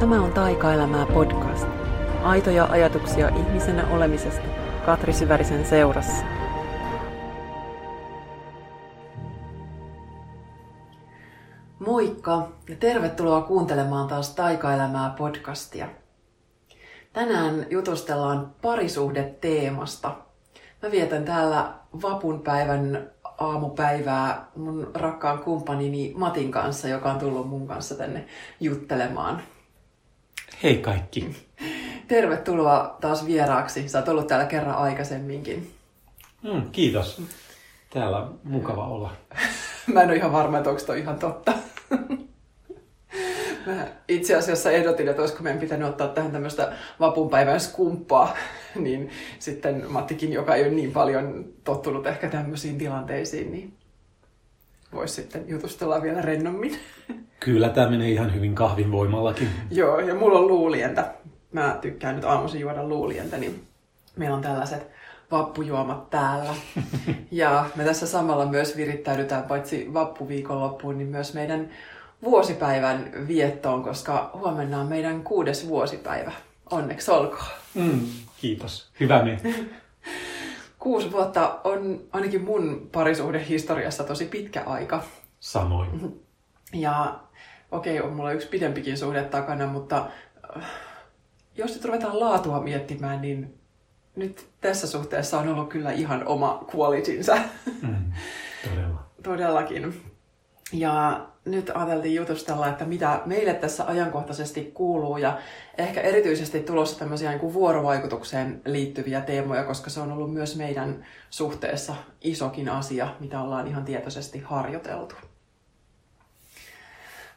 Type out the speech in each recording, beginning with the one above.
Tämä on Taikaelämää podcast. Aitoja ajatuksia ihmisenä olemisesta Katri Syvärisen seurassa. Moikka ja tervetuloa kuuntelemaan taas Taikaelämää podcastia. Tänään jutustellaan parisuhdeteemasta. Mä vietän täällä vapunpäivän aamupäivää mun rakkaan kumppanini Matin kanssa, joka on tullut mun kanssa tänne juttelemaan. Hei kaikki. Tervetuloa taas vieraaksi. Sä oot ollut täällä kerran aikaisemminkin. Mm, kiitos. Täällä on mukava olla. Mä en ole ihan varma, että onko toi ihan totta. Mä itse asiassa ehdotin, että olisiko meidän pitänyt ottaa tähän tämmöistä vapunpäivän skumppaa, niin sitten Mattikin, joka ei ole niin paljon tottunut ehkä tämmöisiin tilanteisiin, niin voisi sitten jutustella vielä rennommin. Kyllä tämä menee ihan hyvin kahvin voimallakin. Joo, ja mulla on luulientä. Mä tykkään nyt aamuisin juoda luulientä, niin meillä on tällaiset vappujuomat täällä. Ja me tässä samalla myös virittäydytään paitsi vappuviikonloppuun, niin myös meidän vuosipäivän viettoon, koska huomenna on meidän kuudes vuosipäivä. Onneksi olkoon. Mm, kiitos. Hyvä me. Kuusi vuotta on ainakin mun parisuhden historiassa tosi pitkä aika. Samoin. Ja okei, okay, on mulla yksi pidempikin suhde takana, mutta äh, jos nyt ruvetaan laatua miettimään, niin nyt tässä suhteessa on ollut kyllä ihan oma qualitynsä. Mm, todella. Todellakin. Ja nyt ajateltiin jutustella, että mitä meille tässä ajankohtaisesti kuuluu ja ehkä erityisesti tulossa tämmöisiä niin kuin vuorovaikutukseen liittyviä teemoja, koska se on ollut myös meidän suhteessa isokin asia, mitä ollaan ihan tietoisesti harjoiteltu.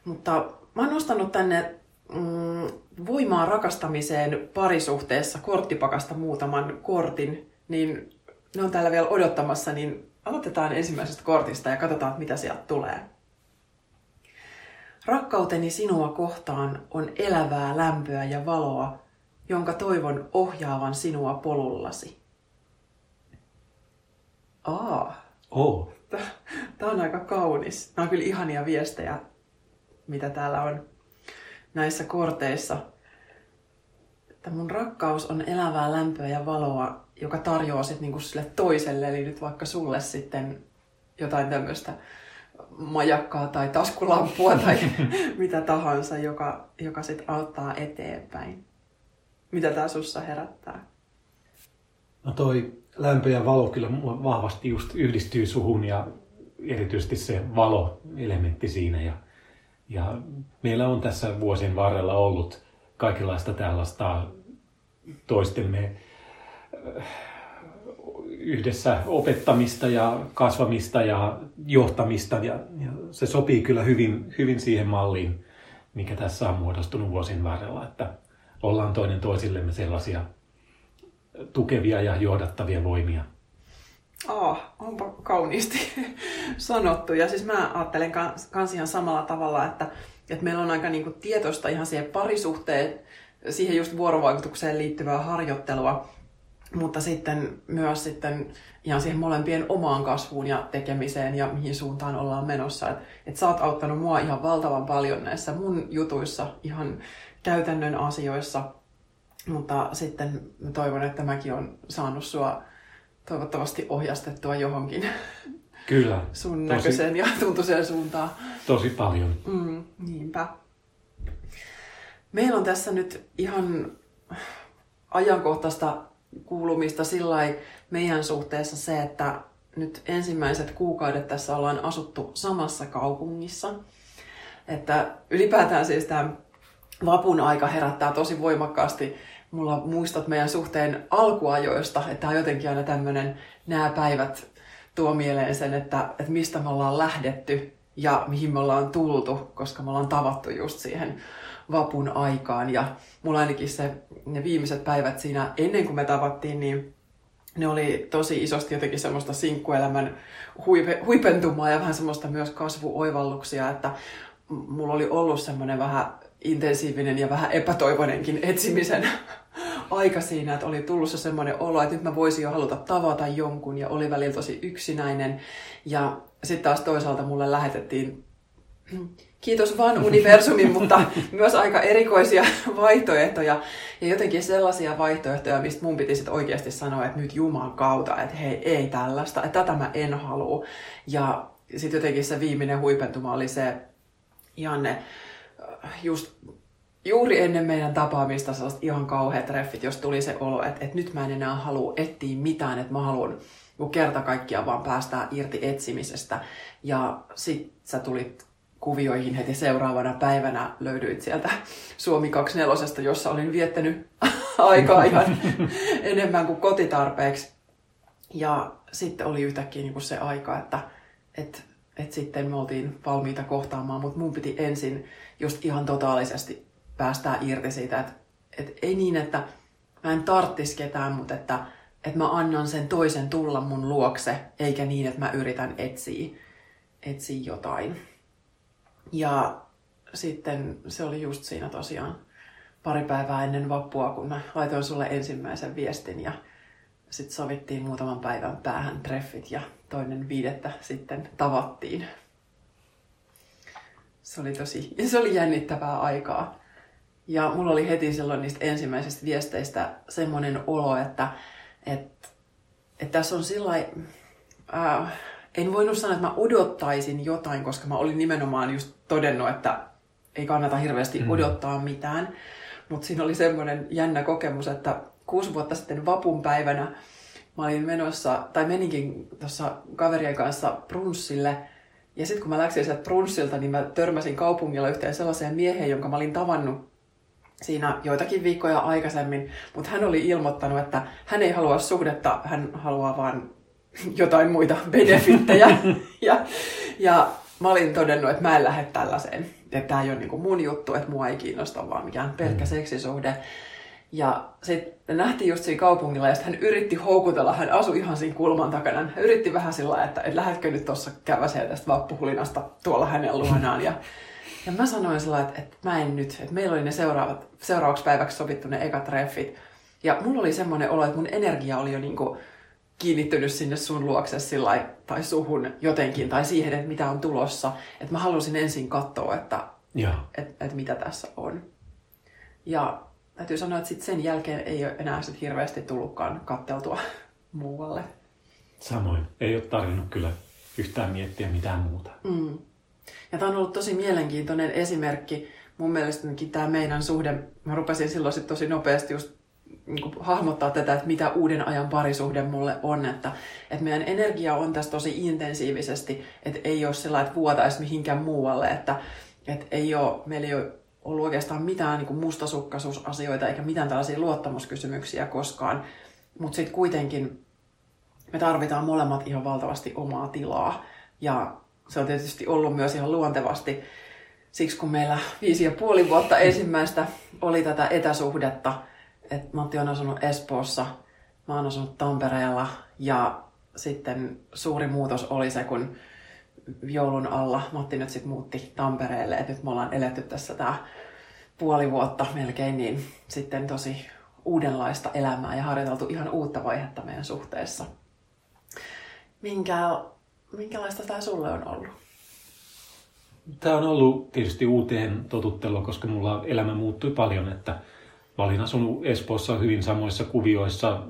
Mutta mä oon nostanut tänne mm, voimaa rakastamiseen parisuhteessa korttipakasta muutaman kortin, niin ne on täällä vielä odottamassa, niin aloitetaan ensimmäisestä kortista ja katsotaan, mitä sieltä tulee. Rakkauteni sinua kohtaan on elävää lämpöä ja valoa, jonka toivon ohjaavan sinua polullasi. Aa. Oh. Tämä on aika kaunis. Nämä on kyllä ihania viestejä, mitä täällä on näissä korteissa. Että mun rakkaus on elävää lämpöä ja valoa, joka tarjoaa sitten niinku sille toiselle, eli nyt vaikka sulle sitten jotain tämmöistä majakkaa tai taskulampua tai mitä tahansa, joka, joka sitten auttaa eteenpäin. Mitä tämä sussa herättää? No toi lämpö ja valo kyllä vahvasti just yhdistyy suhun ja erityisesti se valo-elementti siinä. Ja, ja meillä on tässä vuosien varrella ollut kaikenlaista tällaista toistemme yhdessä opettamista ja kasvamista ja johtamista. Ja, ja se sopii kyllä hyvin, hyvin siihen malliin, mikä tässä on muodostunut vuosien varrella, että ollaan toinen toisillemme sellaisia tukevia ja johdattavia voimia. Oh, onpa kauniisti sanottu. Ja siis mä ajattelen kans ihan samalla tavalla, että, että meillä on aika niinku tietoista ihan siihen parisuhteen, siihen just vuorovaikutukseen liittyvää harjoittelua mutta sitten myös sitten ihan siihen molempien omaan kasvuun ja tekemiseen ja mihin suuntaan ollaan menossa. Että et sä oot auttanut mua ihan valtavan paljon näissä mun jutuissa, ihan käytännön asioissa, mutta sitten mä toivon, että mäkin on saanut sua toivottavasti ohjastettua johonkin Kyllä. sun tosi, näköiseen ja tuntuiseen suuntaan. Tosi paljon. Mm, niinpä. Meillä on tässä nyt ihan ajankohtaista kuulumista sillä meidän suhteessa se, että nyt ensimmäiset kuukaudet tässä ollaan asuttu samassa kaupungissa. Että ylipäätään siis tämä vapun aika herättää tosi voimakkaasti mulla muistot meidän suhteen alkuajoista, että on jotenkin aina tämmöinen, nämä päivät tuo mieleen sen, että, että mistä me ollaan lähdetty ja mihin me ollaan tultu, koska me ollaan tavattu just siihen vapun aikaan. Ja mulla ainakin se, ne viimeiset päivät siinä ennen kuin me tavattiin, niin ne oli tosi isosti jotenkin semmoista sinkkuelämän huipe, huipentumaa ja vähän semmoista myös kasvuoivalluksia, että mulla oli ollut semmoinen vähän intensiivinen ja vähän epätoivoinenkin etsimisen aika siinä, että oli tullut se semmoinen olo, että nyt mä voisin jo haluta tavata jonkun ja oli välillä tosi yksinäinen. Ja sitten taas toisaalta mulle lähetettiin kiitos vaan universumin, mutta myös aika erikoisia vaihtoehtoja. Ja jotenkin sellaisia vaihtoehtoja, mistä mun piti sitten oikeasti sanoa, että nyt Juman kautta, että hei, ei tällaista, että tätä mä en halua. Ja sitten jotenkin se viimeinen huipentuma oli se, Janne, just juuri ennen meidän tapaamista sellaiset ihan kauheat treffit, jos tuli se olo, että, että nyt mä en enää halua etsiä mitään, että mä haluan kerta kaikkiaan vaan päästää irti etsimisestä. Ja sit sä tulit kuvioihin heti seuraavana päivänä löydyit sieltä Suomi 24, jossa olin viettänyt aikaa ihan enemmän kuin kotitarpeeksi. Ja sitten oli yhtäkkiä niin kuin se aika, että, että, että sitten me oltiin valmiita kohtaamaan, mutta mun piti ensin just ihan totaalisesti päästää irti siitä, että, että ei niin, että mä en tarttis ketään, mutta että, että mä annan sen toisen tulla mun luokse, eikä niin, että mä yritän etsiä, etsiä jotain. Ja sitten se oli just siinä tosiaan pari päivää ennen vappua, kun mä laitoin sulle ensimmäisen viestin ja sitten sovittiin muutaman päivän päähän treffit ja toinen viidettä sitten tavattiin. Se oli tosi, se oli jännittävää aikaa. Ja mulla oli heti silloin niistä ensimmäisistä viesteistä semmoinen olo, että, että, että tässä on sillä äh, en voinut sanoa, että mä odottaisin jotain, koska mä olin nimenomaan just todennut, että ei kannata hirveästi mm. odottaa mitään. Mutta siinä oli semmoinen jännä kokemus, että kuusi vuotta sitten vapun päivänä mä olin menossa, tai meninkin tuossa kaverien kanssa brunssille. Ja sitten kun mä läksin sieltä brunssilta, niin mä törmäsin kaupungilla yhteen sellaiseen mieheen, jonka mä olin tavannut siinä joitakin viikkoja aikaisemmin. Mutta hän oli ilmoittanut, että hän ei halua suhdetta, hän haluaa vaan jotain muita benefittejä. ja, ja mä olin todennut, että mä en lähde tällaiseen. Että tämä ei ole niinku mun juttu, että mua ei kiinnosta vaan mikään pelkkä mm. seksisuhde. Ja sitten nähtiin just siinä kaupungilla ja hän yritti houkutella, hän asui ihan siinä kulman takana. Hän yritti vähän sillä että, että lähdetkö nyt tuossa käväseen tästä vappuhulinasta tuolla hänen luonaan. Ja, ja mä sanoin sillä että, että mä en nyt, että meillä oli ne seuraavat, seuraavaksi päiväksi sovittu ne ekat treffit. Ja mulla oli semmoinen olo, että mun energia oli jo niinku kiinnittynyt sinne sun luokse sillai, tai suhun jotenkin, tai siihen, että mitä on tulossa. Että mä halusin ensin katsoa, että että että mitä tässä on. Ja täytyy sanoa, että sit sen jälkeen ei ole enää sit hirveästi tullutkaan katteltua muualle. Samoin. Ei ole tarvinnut kyllä yhtään miettiä mitään muuta. Mm. Ja tämä on ollut tosi mielenkiintoinen esimerkki. Mun mielestä tämä meidän suhde, mä rupesin silloin sit tosi nopeasti just niin kuin hahmottaa tätä, että mitä uuden ajan parisuhde mulle on. Että, että meidän energia on tässä tosi intensiivisesti, että ei ole sellainen, että vuotaisi mihinkään muualle, että, että ei ole, meillä ei ole ollut oikeastaan mitään niin mustasukkaisuusasioita eikä mitään tällaisia luottamuskysymyksiä koskaan. Mutta sitten kuitenkin me tarvitaan molemmat ihan valtavasti omaa tilaa. Ja se on tietysti ollut myös ihan luontevasti siksi, kun meillä viisi ja puoli vuotta ensimmäistä oli tätä etäsuhdetta, että Matti on asunut Espoossa, mä oon asunut Tampereella ja sitten suuri muutos oli se, kun joulun alla Matti nyt sitten muutti Tampereelle, että nyt me ollaan eletty tässä tämä puoli vuotta melkein, niin sitten tosi uudenlaista elämää ja harjoiteltu ihan uutta vaihetta meidän suhteessa. Minkä, minkälaista tämä sulle on ollut? Tämä on ollut tietysti uuteen totuttelua, koska mulla elämä muuttui paljon, että Mä olin asunut Espoossa hyvin samoissa kuvioissa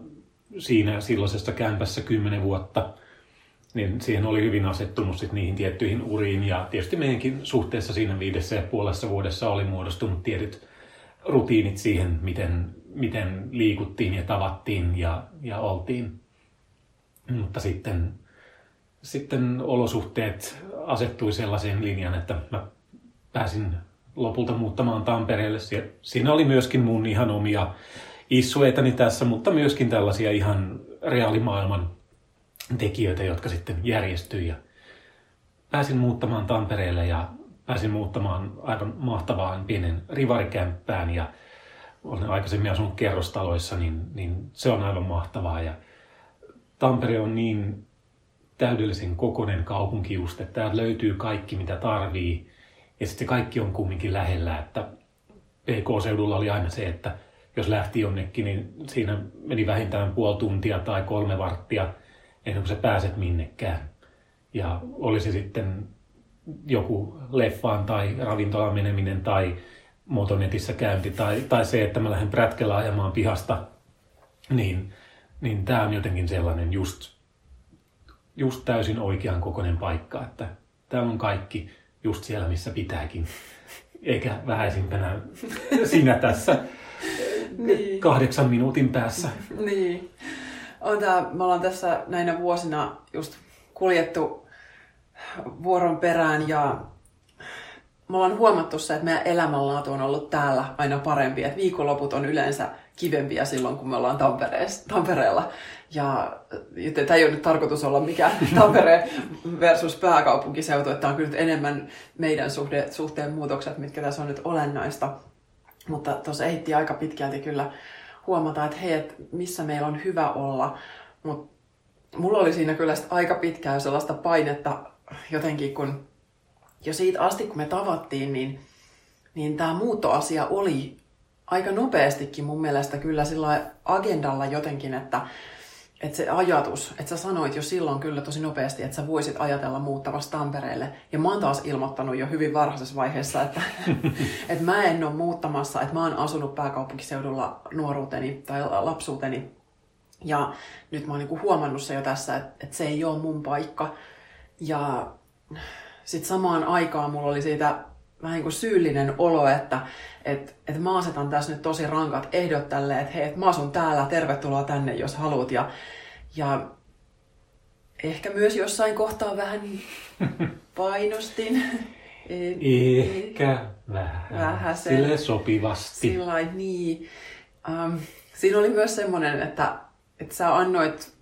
siinä silloisessa kämpässä kymmenen vuotta. Niin siihen oli hyvin asettunut sit niihin tiettyihin uriin ja tietysti meidänkin suhteessa siinä viidessä ja puolessa vuodessa oli muodostunut tietyt rutiinit siihen, miten, miten liikuttiin ja tavattiin ja, ja oltiin. Mutta sitten, sitten olosuhteet asettui sellaiseen linjaan, että mä pääsin lopulta muuttamaan Tampereelle. Siinä oli myöskin mun ihan omia issuetani tässä, mutta myöskin tällaisia ihan reaalimaailman tekijöitä, jotka sitten järjestyi. Ja pääsin muuttamaan Tampereelle ja pääsin muuttamaan aivan mahtavaan pienen rivarikämppään ja olen aikaisemmin asunut kerrostaloissa, niin, niin se on aivan mahtavaa. Ja Tampere on niin täydellisen kokonen kaupunki että täältä löytyy kaikki mitä tarvii ja sitten kaikki on kumminkin lähellä, että PK-seudulla oli aina se, että jos lähti jonnekin, niin siinä meni vähintään puoli tuntia tai kolme varttia ennen kuin sä pääset minnekään. Ja olisi sitten joku leffaan tai ravintolaan meneminen tai motonetissä käynti tai, tai se, että mä lähden prätkellä ajamaan pihasta, niin, niin tämä on jotenkin sellainen just, just täysin oikean kokoinen paikka, että täällä on kaikki just siellä, missä pitääkin. Eikä vähäisimpänä sinä tässä niin. kahdeksan minuutin päässä. Niin. On tää, me ollaan tässä näinä vuosina just kuljettu vuoron perään ja me ollaan huomattu se, että meidän elämänlaatu on ollut täällä aina parempi. Että viikonloput on yleensä kivempiä silloin, kun me ollaan Tampereella. Ja tämä ei ole nyt tarkoitus olla mikään Tampere versus pääkaupunkiseutu, että on kyllä nyt enemmän meidän suhde, suhteen muutokset, mitkä tässä on nyt olennaista. Mutta tuossa ehti aika pitkälti kyllä huomata, että hei, että missä meillä on hyvä olla. Mutta mulla oli siinä kyllä aika pitkään sellaista painetta jotenkin, kun jo siitä asti, kun me tavattiin, niin, niin tämä muuttoasia oli aika nopeastikin mun mielestä kyllä sillä agendalla jotenkin, että, että se ajatus, että sä sanoit jo silloin kyllä tosi nopeasti, että sä voisit ajatella muuttavasta Tampereelle. Ja mä oon taas ilmoittanut jo hyvin varhaisessa vaiheessa, että, että mä en ole muuttamassa, että mä oon asunut pääkaupunkiseudulla nuoruuteni tai lapsuuteni. Ja nyt mä oon niin huomannut se jo tässä, että, että se ei ole mun paikka. Ja sitten samaan aikaan mulla oli siitä vähän niin kuin syyllinen olo, että et, et mä asetan tässä nyt tosi rankat ehdot tälle, että hei, et mä asun täällä, tervetuloa tänne, jos haluat. Ja, ja ehkä myös jossain kohtaa vähän painostin. Ehkä vähän. vähän se, Sille sopivasti. Sillä niin. Um, siinä oli myös semmoinen, että, että sä annoit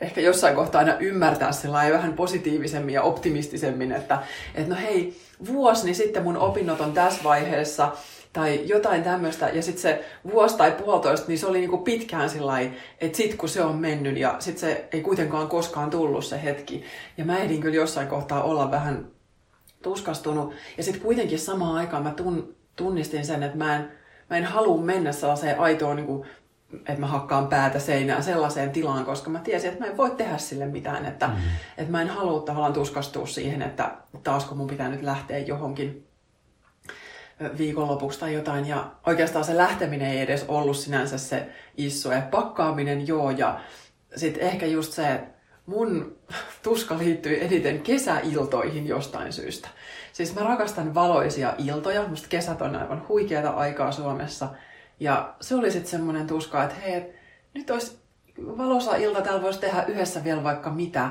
ehkä jossain kohtaa aina ymmärtää sellainen vähän positiivisemmin ja optimistisemmin, että, että no hei, vuosi, niin sitten mun opinnot on tässä vaiheessa, tai jotain tämmöistä, ja sitten se vuosi tai puolitoista, niin se oli niinku pitkään sillä että sit kun se on mennyt, ja sitten se ei kuitenkaan koskaan tullut se hetki. Ja mä ehdin kyllä jossain kohtaa olla vähän tuskastunut, ja sitten kuitenkin samaan aikaan mä tun, tunnistin sen, että mä en, mä en halua mennä sellaiseen aitoon niinku että mä hakkaan päätä seinään sellaiseen tilaan, koska mä tiesin, että mä en voi tehdä sille mitään. Että, mm. että mä en halua tavallaan tuskastua siihen, että taasko mun pitää nyt lähteä johonkin viikonlopuksi tai jotain. Ja oikeastaan se lähteminen ei edes ollut sinänsä se issu. Ja pakkaaminen joo. Ja sitten ehkä just se, mun tuska liittyy eniten kesäiltoihin jostain syystä. Siis mä rakastan valoisia iltoja. Musta kesät on aivan huikeata aikaa Suomessa – ja se oli sitten semmoinen tuska, että hei, et nyt olisi valosa ilta, täällä voisi tehdä yhdessä vielä vaikka mitä.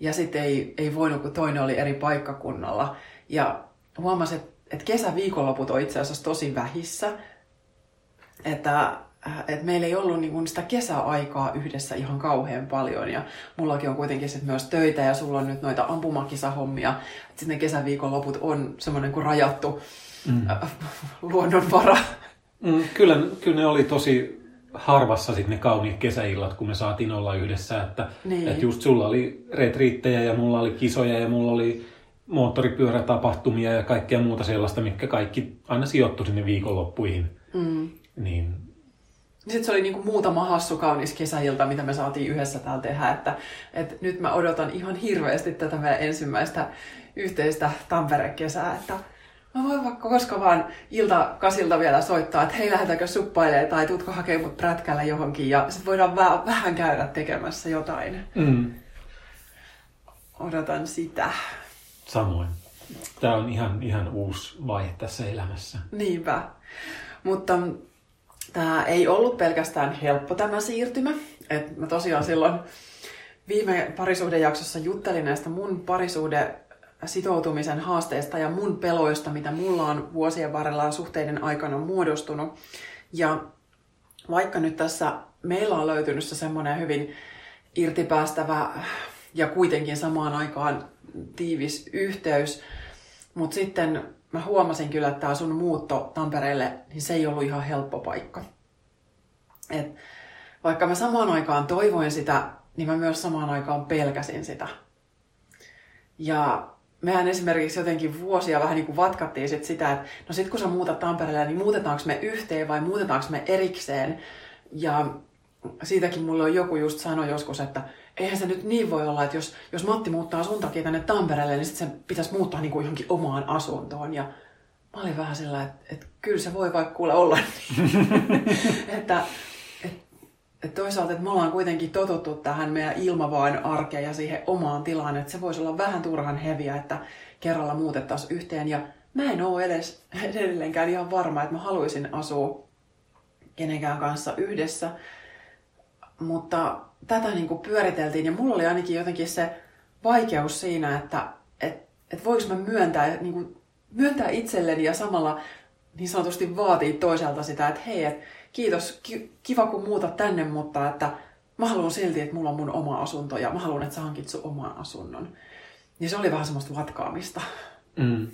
Ja sitten ei, ei voinut, kun toinen oli eri paikkakunnalla. Ja huomasin, että, että kesäviikonloput on itse asiassa tosi vähissä. Että, äh, että meillä ei ollut niin sitä kesäaikaa yhdessä ihan kauhean paljon. Ja mullakin on kuitenkin sit myös töitä ja sulla on nyt noita ampumakisahommia. Sitten ne kesäviikonloput on semmoinen kuin rajattu mm. Äh, luonnonvara. Mm, kyllä, kyllä ne oli tosi harvassa sitten ne kauniit kesäillat, kun me saatiin olla yhdessä. Että, niin. että just sulla oli retriittejä ja mulla oli kisoja ja mulla oli moottoripyörätapahtumia ja kaikkea muuta sellaista, mikä kaikki aina sijoittui sinne viikonloppuihin. Mm. Niin. Sitten se oli niinku muutama hassu kaunis kesäilta, mitä me saatiin yhdessä täällä tehdä. Että, että nyt mä odotan ihan hirveästi tätä meidän ensimmäistä yhteistä Tampere-kesää. Että mä voin vaikka koska vaan ilta kasilta vielä soittaa, että hei lähdetäänkö suppailemaan tai tuutko hakemaan mut prätkällä johonkin ja sitten voidaan vähän, vähän käydä tekemässä jotain. Mm. Odotan sitä. Samoin. Tämä on ihan, ihan uusi vaihe tässä elämässä. Niinpä. Mutta tämä ei ollut pelkästään helppo tämä siirtymä. Et mä tosiaan silloin viime parisuhdejaksossa juttelin näistä mun parisuhde sitoutumisen haasteista ja mun peloista, mitä mulla on vuosien varrella suhteiden aikana muodostunut. Ja vaikka nyt tässä meillä on löytynyt se semmoinen hyvin irtipäästävä ja kuitenkin samaan aikaan tiivis yhteys, mutta sitten mä huomasin kyllä, että tämä sun muutto Tampereelle, niin se ei ollut ihan helppo paikka. Et vaikka mä samaan aikaan toivoin sitä, niin mä myös samaan aikaan pelkäsin sitä. Ja mehän esimerkiksi jotenkin vuosia vähän niin kuin vatkattiin sit sitä, että no sit kun sä muutat Tampereelle, niin muutetaanko me yhteen vai muutetaanko me erikseen. Ja siitäkin mulle on joku just sanoi joskus, että, eihän se nyt niin voi olla, että jos, jos Matti muuttaa sun takia tänne Tampereelle, niin sitten se pitäisi muuttaa niin kuin johonkin omaan asuntoon. Ja mä olin vähän sillä että, että kyllä se voi vaikka kuule olla niin. että, että, että toisaalta, että me ollaan kuitenkin totuttu tähän meidän ilmavaan arkeen ja siihen omaan tilaan, että se voisi olla vähän turhan heviä, että kerralla muutettaisiin yhteen. Ja mä en ole edes edelleenkään ihan varma, että mä haluaisin asua kenenkään kanssa yhdessä. Mutta tätä niin kuin pyöriteltiin ja mulla oli ainakin jotenkin se vaikeus siinä, että et, et voiko mä myöntää, niin kuin, myöntää itselleni ja samalla niin sanotusti vaatii toiselta sitä, että hei, et, kiitos, ki, kiva kun muutat tänne, mutta että mä haluan silti, että mulla on mun oma asunto ja mä haluan, että sä hankit sun oman asunnon. Niin se oli vähän semmoista vatkaamista. Mm.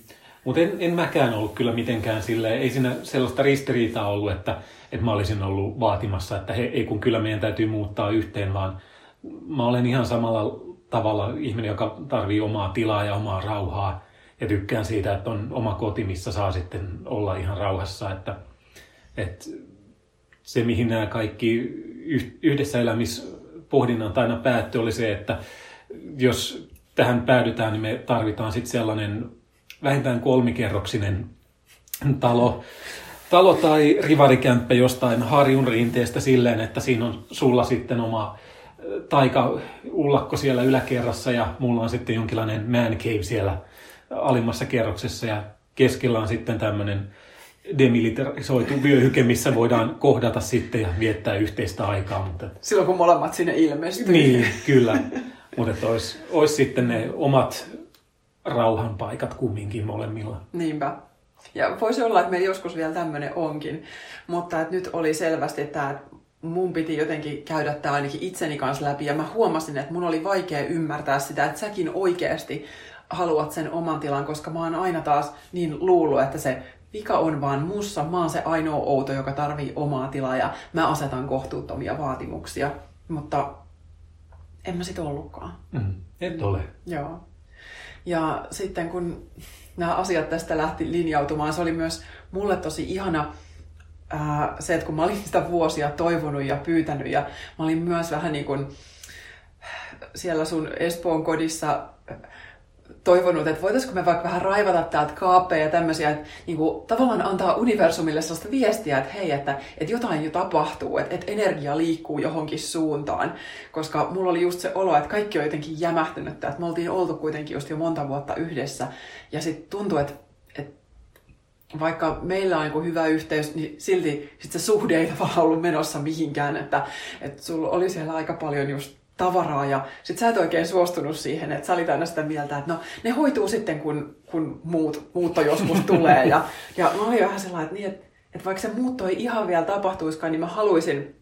Mutta en, en mäkään ollut kyllä mitenkään sille, ei siinä sellaista ristiriitaa ollut, että, että mä olisin ollut vaatimassa, että he, ei kun kyllä meidän täytyy muuttaa yhteen, vaan mä olen ihan samalla tavalla ihminen, joka tarvii omaa tilaa ja omaa rauhaa ja tykkään siitä, että on oma koti, missä saa sitten olla ihan rauhassa, että, että se, mihin nämä kaikki yhdessä elämispohdinnat aina päättyi, oli se, että jos tähän päädytään, niin me tarvitaan sitten sellainen vähintään kolmikerroksinen talo, talo tai rivarikämppä jostain harjun rinteestä silleen, että siinä on sulla sitten oma taika-ullakko siellä yläkerrassa ja mulla on sitten jonkinlainen man cave siellä alimmassa kerroksessa ja keskellä on sitten tämmöinen demilitarisoitu vyöhyke, missä voidaan kohdata sitten ja viettää yhteistä aikaa. Mutta... Silloin kun molemmat sinne ilmestyy. Niin, kyllä. Mutta olisi, olisi sitten ne omat rauhan paikat kumminkin molemmilla. Niinpä. Ja voisi olla, että meillä joskus vielä tämmöinen onkin, mutta että nyt oli selvästi tämä, että mun piti jotenkin käydä tämä ainakin itseni kanssa läpi ja mä huomasin, että mun oli vaikea ymmärtää sitä, että säkin oikeasti haluat sen oman tilan, koska mä oon aina taas niin luullut, että se vika on vaan mussa, mä oon se ainoa outo, joka tarvii omaa tilaa ja mä asetan kohtuuttomia vaatimuksia, mutta en mä sit ollutkaan. Mm, et ole. Joo. Ja sitten kun nämä asiat tästä lähti linjautumaan, se oli myös mulle tosi ihana ää, se, että kun mä olin sitä vuosia toivonut ja pyytänyt ja mä olin myös vähän niin kuin siellä sun Espoon kodissa toivonut, että voitaisiko me vaikka vähän raivata täältä kaappeja ja tämmöisiä, että niin kuin, tavallaan antaa universumille sellaista viestiä, että hei, että, että jotain jo tapahtuu, että, että energia liikkuu johonkin suuntaan. Koska mulla oli just se olo, että kaikki on jotenkin jämähtynyt, että me oltiin oltu kuitenkin just jo monta vuotta yhdessä. Ja sitten tuntui, että, vaikka meillä on hyvä yhteys, niin silti sit se suhde ei tavallaan ollut menossa mihinkään, että, että sulla oli siellä aika paljon just tavaraa ja sit sä et oikein suostunut siihen, että sä olit aina sitä mieltä, että no ne hoituu sitten kun, kun muut, muutto joskus tulee ja, ja mä olin vähän sellainen, että, niin, että, että vaikka se muutto ei ihan vielä tapahtuiskaan, niin mä haluaisin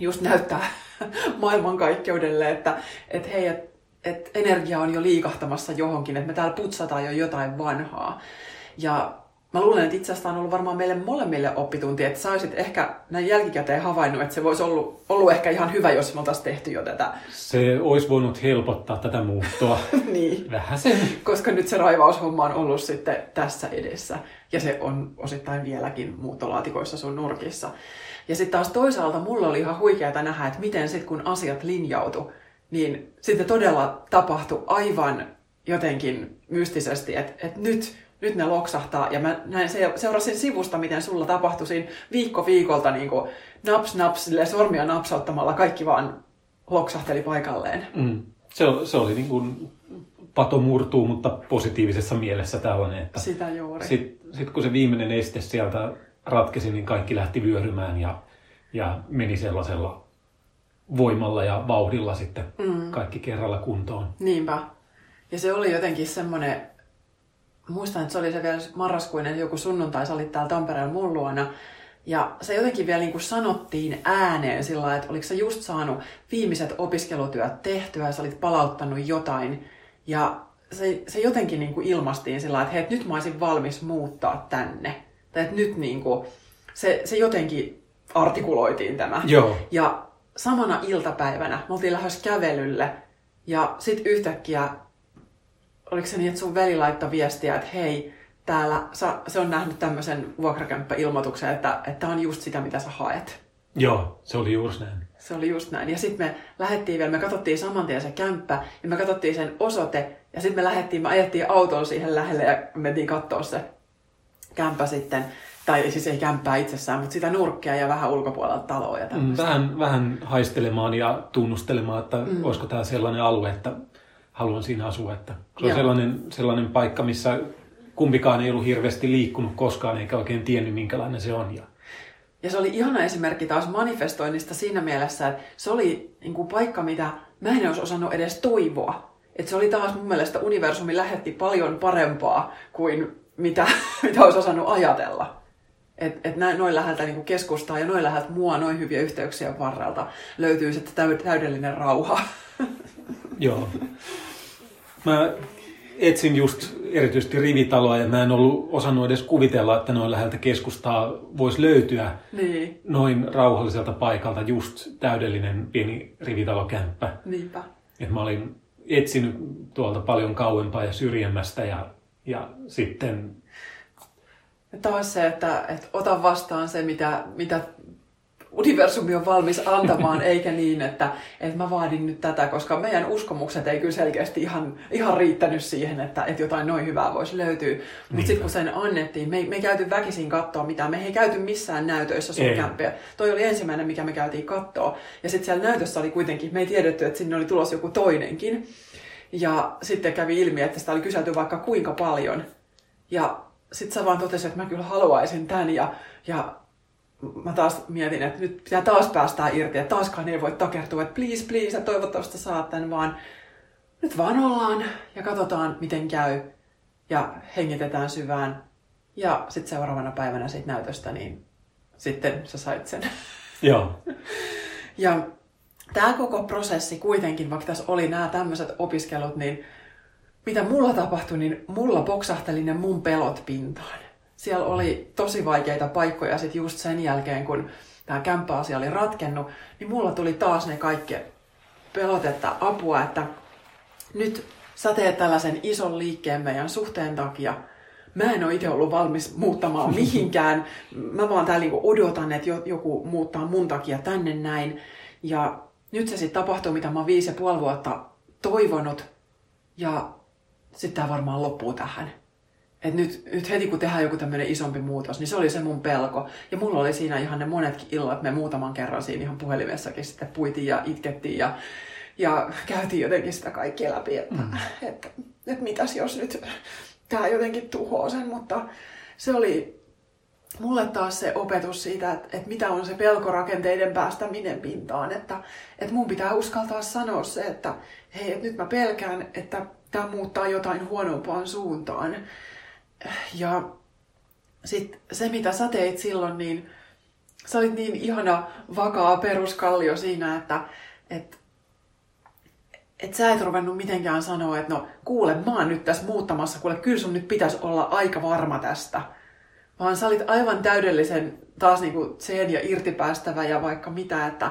just näyttää maailmankaikkeudelle, että, että hei, että, että energia on jo liikahtamassa johonkin, että me täällä putsataan jo jotain vanhaa. Ja Mä luulen, että itse asiassa on ollut varmaan meille molemmille oppitunti, että sä olisit ehkä näin jälkikäteen havainnut, että se voisi ollut, ollut ehkä ihan hyvä, jos me oltaisiin tehty jo tätä. Se olisi voinut helpottaa tätä muuttoa. niin. Vähän sen. Koska nyt se raivaushomma on ollut sitten tässä edessä. Ja se on osittain vieläkin muuttolaatikoissa sun nurkissa. Ja sitten taas toisaalta mulla oli ihan huikeaa nähdä, että miten sitten kun asiat linjautu, niin sitten todella tapahtui aivan jotenkin mystisesti, että, että nyt nyt ne loksahtaa. Ja mä näin, seurasin sivusta, miten sulla tapahtui siinä viikko viikolta niin kuin naps naps, sormia napsauttamalla kaikki vaan loksahteli paikalleen. Mm. Se, se oli niin kuin pato murtuu, mutta positiivisessa mielessä tällainen. Että Sitä juuri. Sitten sit kun se viimeinen este sieltä ratkesi, niin kaikki lähti vyörymään ja, ja meni sellaisella voimalla ja vauhdilla sitten mm. kaikki kerralla kuntoon. Niinpä. Ja se oli jotenkin semmoinen muistan, että se oli se vielä marraskuinen joku sunnuntai, sä olit täällä Tampereella mun luona. Ja se jotenkin vielä niin kuin sanottiin ääneen sillä että oliko sä just saanut viimeiset opiskelutyöt tehtyä ja sä olit palauttanut jotain. Ja se, se jotenkin niin kuin ilmastiin sillä että hei, nyt mä olisin valmis muuttaa tänne. Tai että nyt niin kuin, se, se jotenkin artikuloitiin tämä. Joo. Ja samana iltapäivänä me oltiin lähes kävelylle ja sitten yhtäkkiä oliko se niin, että sun veli laittoi viestiä, että hei, täällä se on nähnyt tämmöisen vuokrakämppäilmoituksen, että, että on just sitä, mitä sä haet. Joo, se oli just näin. Se oli just näin. Ja sitten me lähdettiin vielä, me katsottiin saman tien se kämppä ja me katsottiin sen osoite ja sitten me lähdettiin, me ajettiin autolla siihen lähelle ja mentiin katsoa se kämppä sitten. Tai siis ei kämppää itsessään, mutta sitä nurkkia ja vähän ulkopuolelta taloa ja Mm, tämmöistä. Vähän, vähän haistelemaan ja tunnustelemaan, että mm. olisiko tämä sellainen alue, että haluan siinä asua. Että se on Joo. sellainen, sellainen paikka, missä kumpikaan ei ollut hirveästi liikkunut koskaan eikä oikein tiennyt, minkälainen se on. Ja Ja se oli ihana esimerkki taas manifestoinnista siinä mielessä, että se oli niin kuin paikka, mitä mä en olisi osannut edes toivoa. Että se oli taas mun mielestä universumi lähetti paljon parempaa kuin mitä, mitä olisi osannut ajatella. Että et näin- noin läheltä niin keskustaa ja noin läheltä mua, noin hyviä yhteyksiä varrelta löytyy sitten täy- täydellinen rauha. Joo. Mä etsin just erityisesti rivitaloa ja mä en ollut osannut edes kuvitella, että noin läheltä keskustaa voisi löytyä niin, noin rauhalliselta paikalta just täydellinen pieni rivitalokämppä. niinpä. Et mä olin etsinyt tuolta paljon kauempaa ja syrjemmästä ja, ja sitten Ja taas se, että, että ota vastaan se, mitä, mitä universumi on valmis antamaan, eikä niin, että, että mä vaadin nyt tätä, koska meidän uskomukset ei kyllä selkeästi ihan, ihan riittänyt siihen, että, että jotain noin hyvää voisi löytyä. Mutta sitten kun sen annettiin, me ei, me ei käyty väkisin katsoa mitään, me ei käyty missään näytöissä sun kämpiä. Toi oli ensimmäinen, mikä me käytiin katsoa. Ja sitten siellä näytössä oli kuitenkin, me ei tiedetty, että sinne oli tulossa joku toinenkin. Ja sitten kävi ilmi, että sitä oli kyselty vaikka kuinka paljon. Ja sitten sä vaan totesit, että mä kyllä haluaisin tämän ja, ja mä taas mietin, että nyt pitää taas päästää irti, että taaskaan ei voi takertua, että please, please, ja toivottavasti saat tämän, vaan nyt vaan ollaan ja katsotaan, miten käy ja hengitetään syvään. Ja sitten seuraavana päivänä siitä näytöstä, niin sitten sä sait sen. joo, Ja tämä koko prosessi kuitenkin, vaikka tässä oli nämä tämmöiset opiskelut, niin mitä mulla tapahtui, niin mulla poksahteli ne mun pelot pintaan. Siellä oli tosi vaikeita paikkoja sitten just sen jälkeen, kun tämä kämppäasia oli ratkennut, niin mulla tuli taas ne kaikki pelot, että apua, että nyt sä teet tällaisen ison liikkeen meidän suhteen takia. Mä en ole itse ollut valmis muuttamaan mihinkään. Mä vaan täällä niinku odotan, että jo- joku muuttaa mun takia tänne näin. Ja nyt se sitten tapahtuu, mitä mä oon viisi ja puoli vuotta toivonut. Ja sitten tämä varmaan loppuu tähän. Et nyt, nyt heti kun tehdään joku tämmöinen isompi muutos, niin se oli se mun pelko. Ja mulla oli siinä ihan ne monetkin illat, me muutaman kerran siinä ihan puhelimessakin sitten puitiin ja itkettiin ja, ja käytiin jotenkin sitä kaikki läpi, että, mm. että, että mitäs jos nyt tämä jotenkin tuhoaa sen, mutta se oli mulle taas se opetus siitä, että, että mitä on se pelkorakenteiden päästäminen pintaan, että, että mun pitää uskaltaa sanoa se, että hei, että nyt mä pelkään, että tämä muuttaa jotain huonompaan suuntaan. Ja sitten se, mitä sä teit silloin, niin sä olit niin ihana vakaa peruskallio siinä, että, että et sä et ruvennut mitenkään sanoa, että no kuule, mä oon nyt tässä muuttamassa, kuule, kyllä sun nyt pitäisi olla aika varma tästä. Vaan sä olit aivan täydellisen taas niinku sen ja irtipäästävä ja vaikka mitä, että,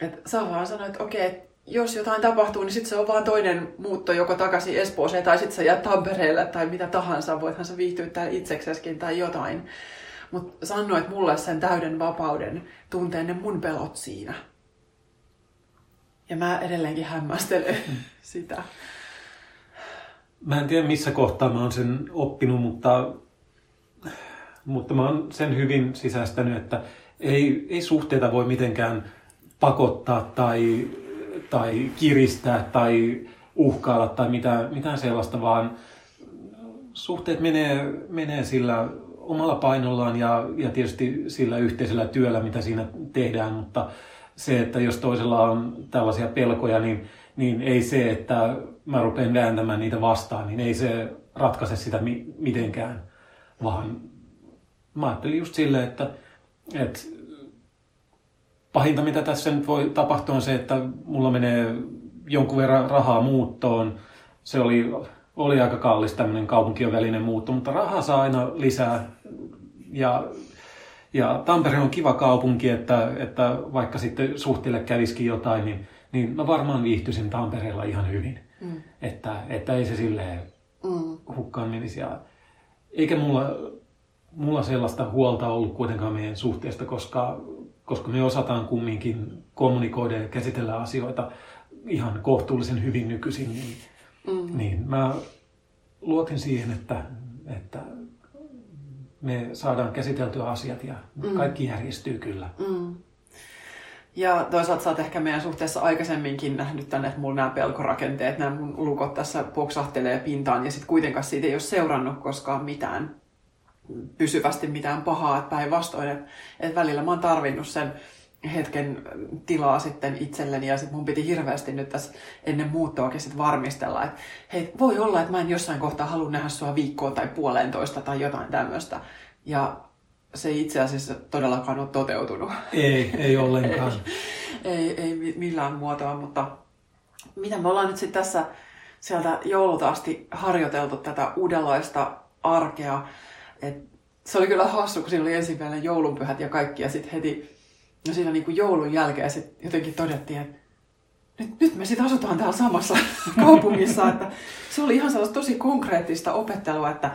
että sä vaan sanoit, että okei, että jos jotain tapahtuu, niin sitten se on vaan toinen muutto joko takaisin Espooseen tai sitten sä jää Tampereelle tai mitä tahansa. Voithan sä viihtyä täällä itsekseskin tai jotain. Mutta sanoit mulle sen täyden vapauden tunteen ne mun pelot siinä. Ja mä edelleenkin hämmästelen sitä. Mä en tiedä missä kohtaa mä oon sen oppinut, mutta, mutta mä oon sen hyvin sisäistänyt, että ei, ei suhteita voi mitenkään pakottaa tai, tai kiristää tai uhkailla tai mitään, mitään sellaista, vaan suhteet menee, menee sillä omalla painollaan ja, ja tietysti sillä yhteisellä työllä, mitä siinä tehdään, mutta se, että jos toisella on tällaisia pelkoja, niin, niin ei se, että mä rupean vääntämään niitä vastaan, niin ei se ratkaise sitä mi- mitenkään, vaan mä ajattelin just silleen, että, että pahinta mitä tässä nyt voi tapahtua on se, että mulla menee jonkun verran rahaa muuttoon. Se oli, oli aika kallis tämmöinen kaupunkien välinen muutto, mutta rahaa saa aina lisää. Ja, ja Tampere on kiva kaupunki, että, että vaikka sitten suhteelle kävisikin jotain, niin, niin mä varmaan viihtyisin Tampereella ihan hyvin. Mm. Että, että ei se silleen mm. hukkaan menisi. Ja, eikä mulla, mulla sellaista huolta ollut kuitenkaan meidän suhteesta, koska koska me osataan kumminkin kommunikoida ja käsitellä asioita ihan kohtuullisen hyvin nykyisin, niin, mm. niin mä luotin siihen, että, että me saadaan käsiteltyä asiat ja mm. kaikki järjestyy kyllä. Mm. Ja toisaalta sä oot ehkä meidän suhteessa aikaisemminkin nähnyt tänne, että mulla nämä pelkorakenteet, nämä mun lukot tässä poksahtelee pintaan ja sitten kuitenkaan siitä ei ole seurannut koskaan mitään pysyvästi mitään pahaa, että päinvastoin, että, että välillä mä oon tarvinnut sen hetken tilaa sitten itselleni ja sitten mun piti hirveästi nyt tässä ennen muuttoakin sitten varmistella, että hei, voi olla, että mä en jossain kohtaa halua nähdä sua viikkoon tai puolentoista tai jotain tämmöistä. Ja se ei itse asiassa todellakaan ole toteutunut. Ei, ei ollenkaan. ei, ei, ei millään muotoa, mutta mitä me ollaan nyt sitten tässä sieltä joululta asti harjoiteltu tätä uudenlaista arkea. Et se oli kyllä hassu, kun siinä oli ensimmäinen joulunpyhät ja kaikki, ja sitten heti no siinä niin kuin joulun jälkeen sit jotenkin todettiin, että nyt, nyt me sitten asutaan täällä samassa kaupungissa. Että se oli ihan sellaista tosi konkreettista opettelua, että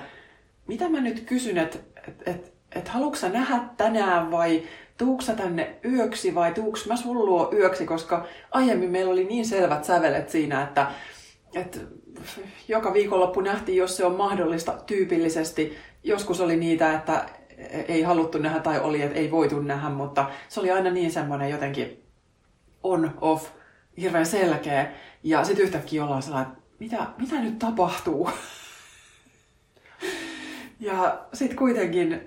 mitä mä nyt kysyn, että et, et, et haluatko nähdä tänään vai tuuksa tänne yöksi vai tuuks mä sun luo yöksi, koska aiemmin meillä oli niin selvät sävelet siinä, että, että joka viikonloppu nähtiin, jos se on mahdollista tyypillisesti. Joskus oli niitä, että ei haluttu nähdä tai oli, että ei voitu nähdä, mutta se oli aina niin semmoinen jotenkin on-off, hirveän selkeä. Ja sitten yhtäkkiä ollaan sellainen, että mitä, mitä nyt tapahtuu? ja sitten kuitenkin,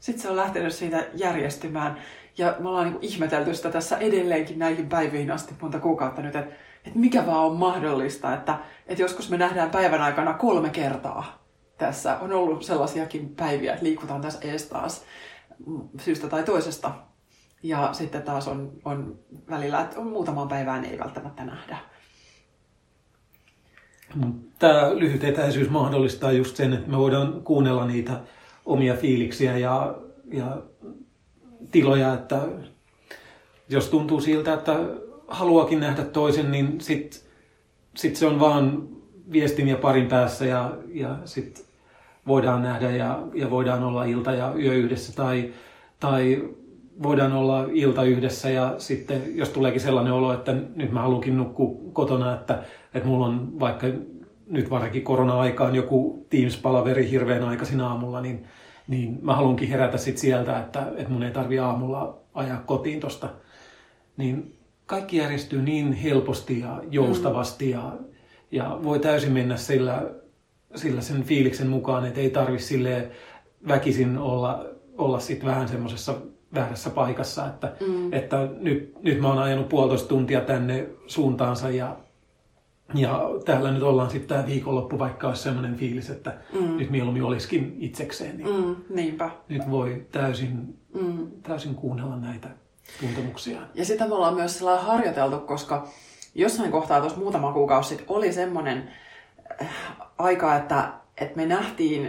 sitten se on lähtenyt siitä järjestymään. Ja me ollaan niin ihmetelty sitä tässä edelleenkin näihin päiviin asti monta kuukautta nyt, että, että mikä vaan on mahdollista, että, että joskus me nähdään päivän aikana kolme kertaa tässä on ollut sellaisiakin päiviä, että liikutaan tässä ees taas syystä tai toisesta. Ja sitten taas on, on välillä, että on muutamaan päivään ei välttämättä nähdä. Tämä lyhyt etäisyys mahdollistaa just sen, että me voidaan kuunnella niitä omia fiiliksiä ja, ja tiloja, että jos tuntuu siltä, että haluakin nähdä toisen, niin sitten sit se on vaan viestin ja parin päässä ja, ja sitten voidaan nähdä ja, ja voidaan olla ilta ja yö yhdessä tai, tai voidaan olla ilta yhdessä ja sitten jos tuleekin sellainen olo, että nyt mä haluankin nukkua kotona, että, että mulla on vaikka nyt varsinkin korona-aikaan joku Teams-palaveri hirveän aikaisin aamulla, niin, niin mä haluankin herätä sit sieltä, että, että mun ei tarvi aamulla ajaa kotiin tosta. Niin kaikki järjestyy niin helposti ja joustavasti mm. ja, ja voi täysin mennä sillä sillä sen fiiliksen mukaan, että ei tarvi sille väkisin olla, olla sit vähän semmoisessa väärässä paikassa, että, mm. että nyt, nyt mä oon ajanut puolitoista tuntia tänne suuntaansa ja, ja täällä nyt ollaan sitten tämä viikonloppu, vaikka olisi semmoinen fiilis, että mm. nyt mieluummin olisikin itsekseen. Niin mm, niinpä. Nyt voi täysin, mm. täysin kuunnella näitä tuntemuksia. Ja sitä me ollaan myös harjoiteltu, koska jossain kohtaa tuossa muutama kuukausi sitten oli semmoinen aikaa, että, että me nähtiin,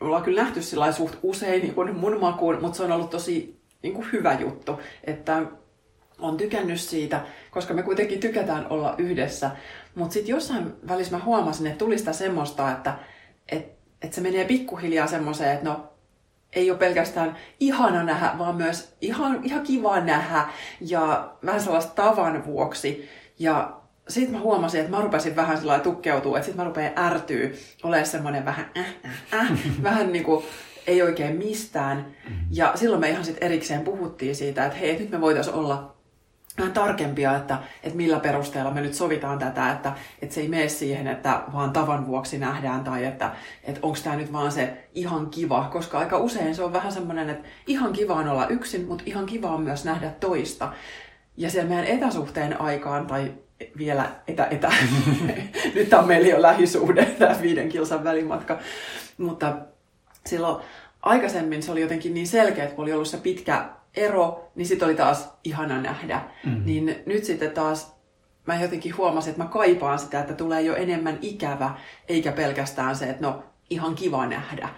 me ollaan kyllä nähty sillä suht usein niin kuin mun makuun, mutta se on ollut tosi niin kuin hyvä juttu, että on tykännyt siitä, koska me kuitenkin tykätään olla yhdessä. Mutta sitten jossain välissä mä huomasin, että tuli sitä semmoista, että et, et se menee pikkuhiljaa semmoiseen, että no ei ole pelkästään ihana nähdä, vaan myös ihan, ihan kiva nähdä ja vähän sellaista tavan vuoksi. Ja sitten mä huomasin, että mä rupesin vähän sillä tukkeutua, että sitten mä rupean ärtyy, olemaan semmoinen vähän äh, äh, äh, vähän niin kuin ei oikein mistään. Ja silloin me ihan sitten erikseen puhuttiin siitä, että hei, nyt me voitaisiin olla vähän tarkempia, että, että millä perusteella me nyt sovitaan tätä, että, että se ei mene siihen, että vaan tavan vuoksi nähdään tai että, että onko tämä nyt vaan se ihan kiva, koska aika usein se on vähän semmoinen, että ihan kiva on olla yksin, mutta ihan kiva on myös nähdä toista. Ja siellä meidän etäsuhteen aikaan tai vielä etä, etä. Nyt tämä on meillä jo lähisuhde, tämä viiden kilsan välimatka. Mutta silloin aikaisemmin se oli jotenkin niin selkeä, että kun oli ollut se pitkä ero, niin sitten oli taas ihana nähdä. Mm-hmm. Niin nyt sitten taas mä jotenkin huomasin, että mä kaipaan sitä, että tulee jo enemmän ikävä, eikä pelkästään se, että no ihan kiva nähdä.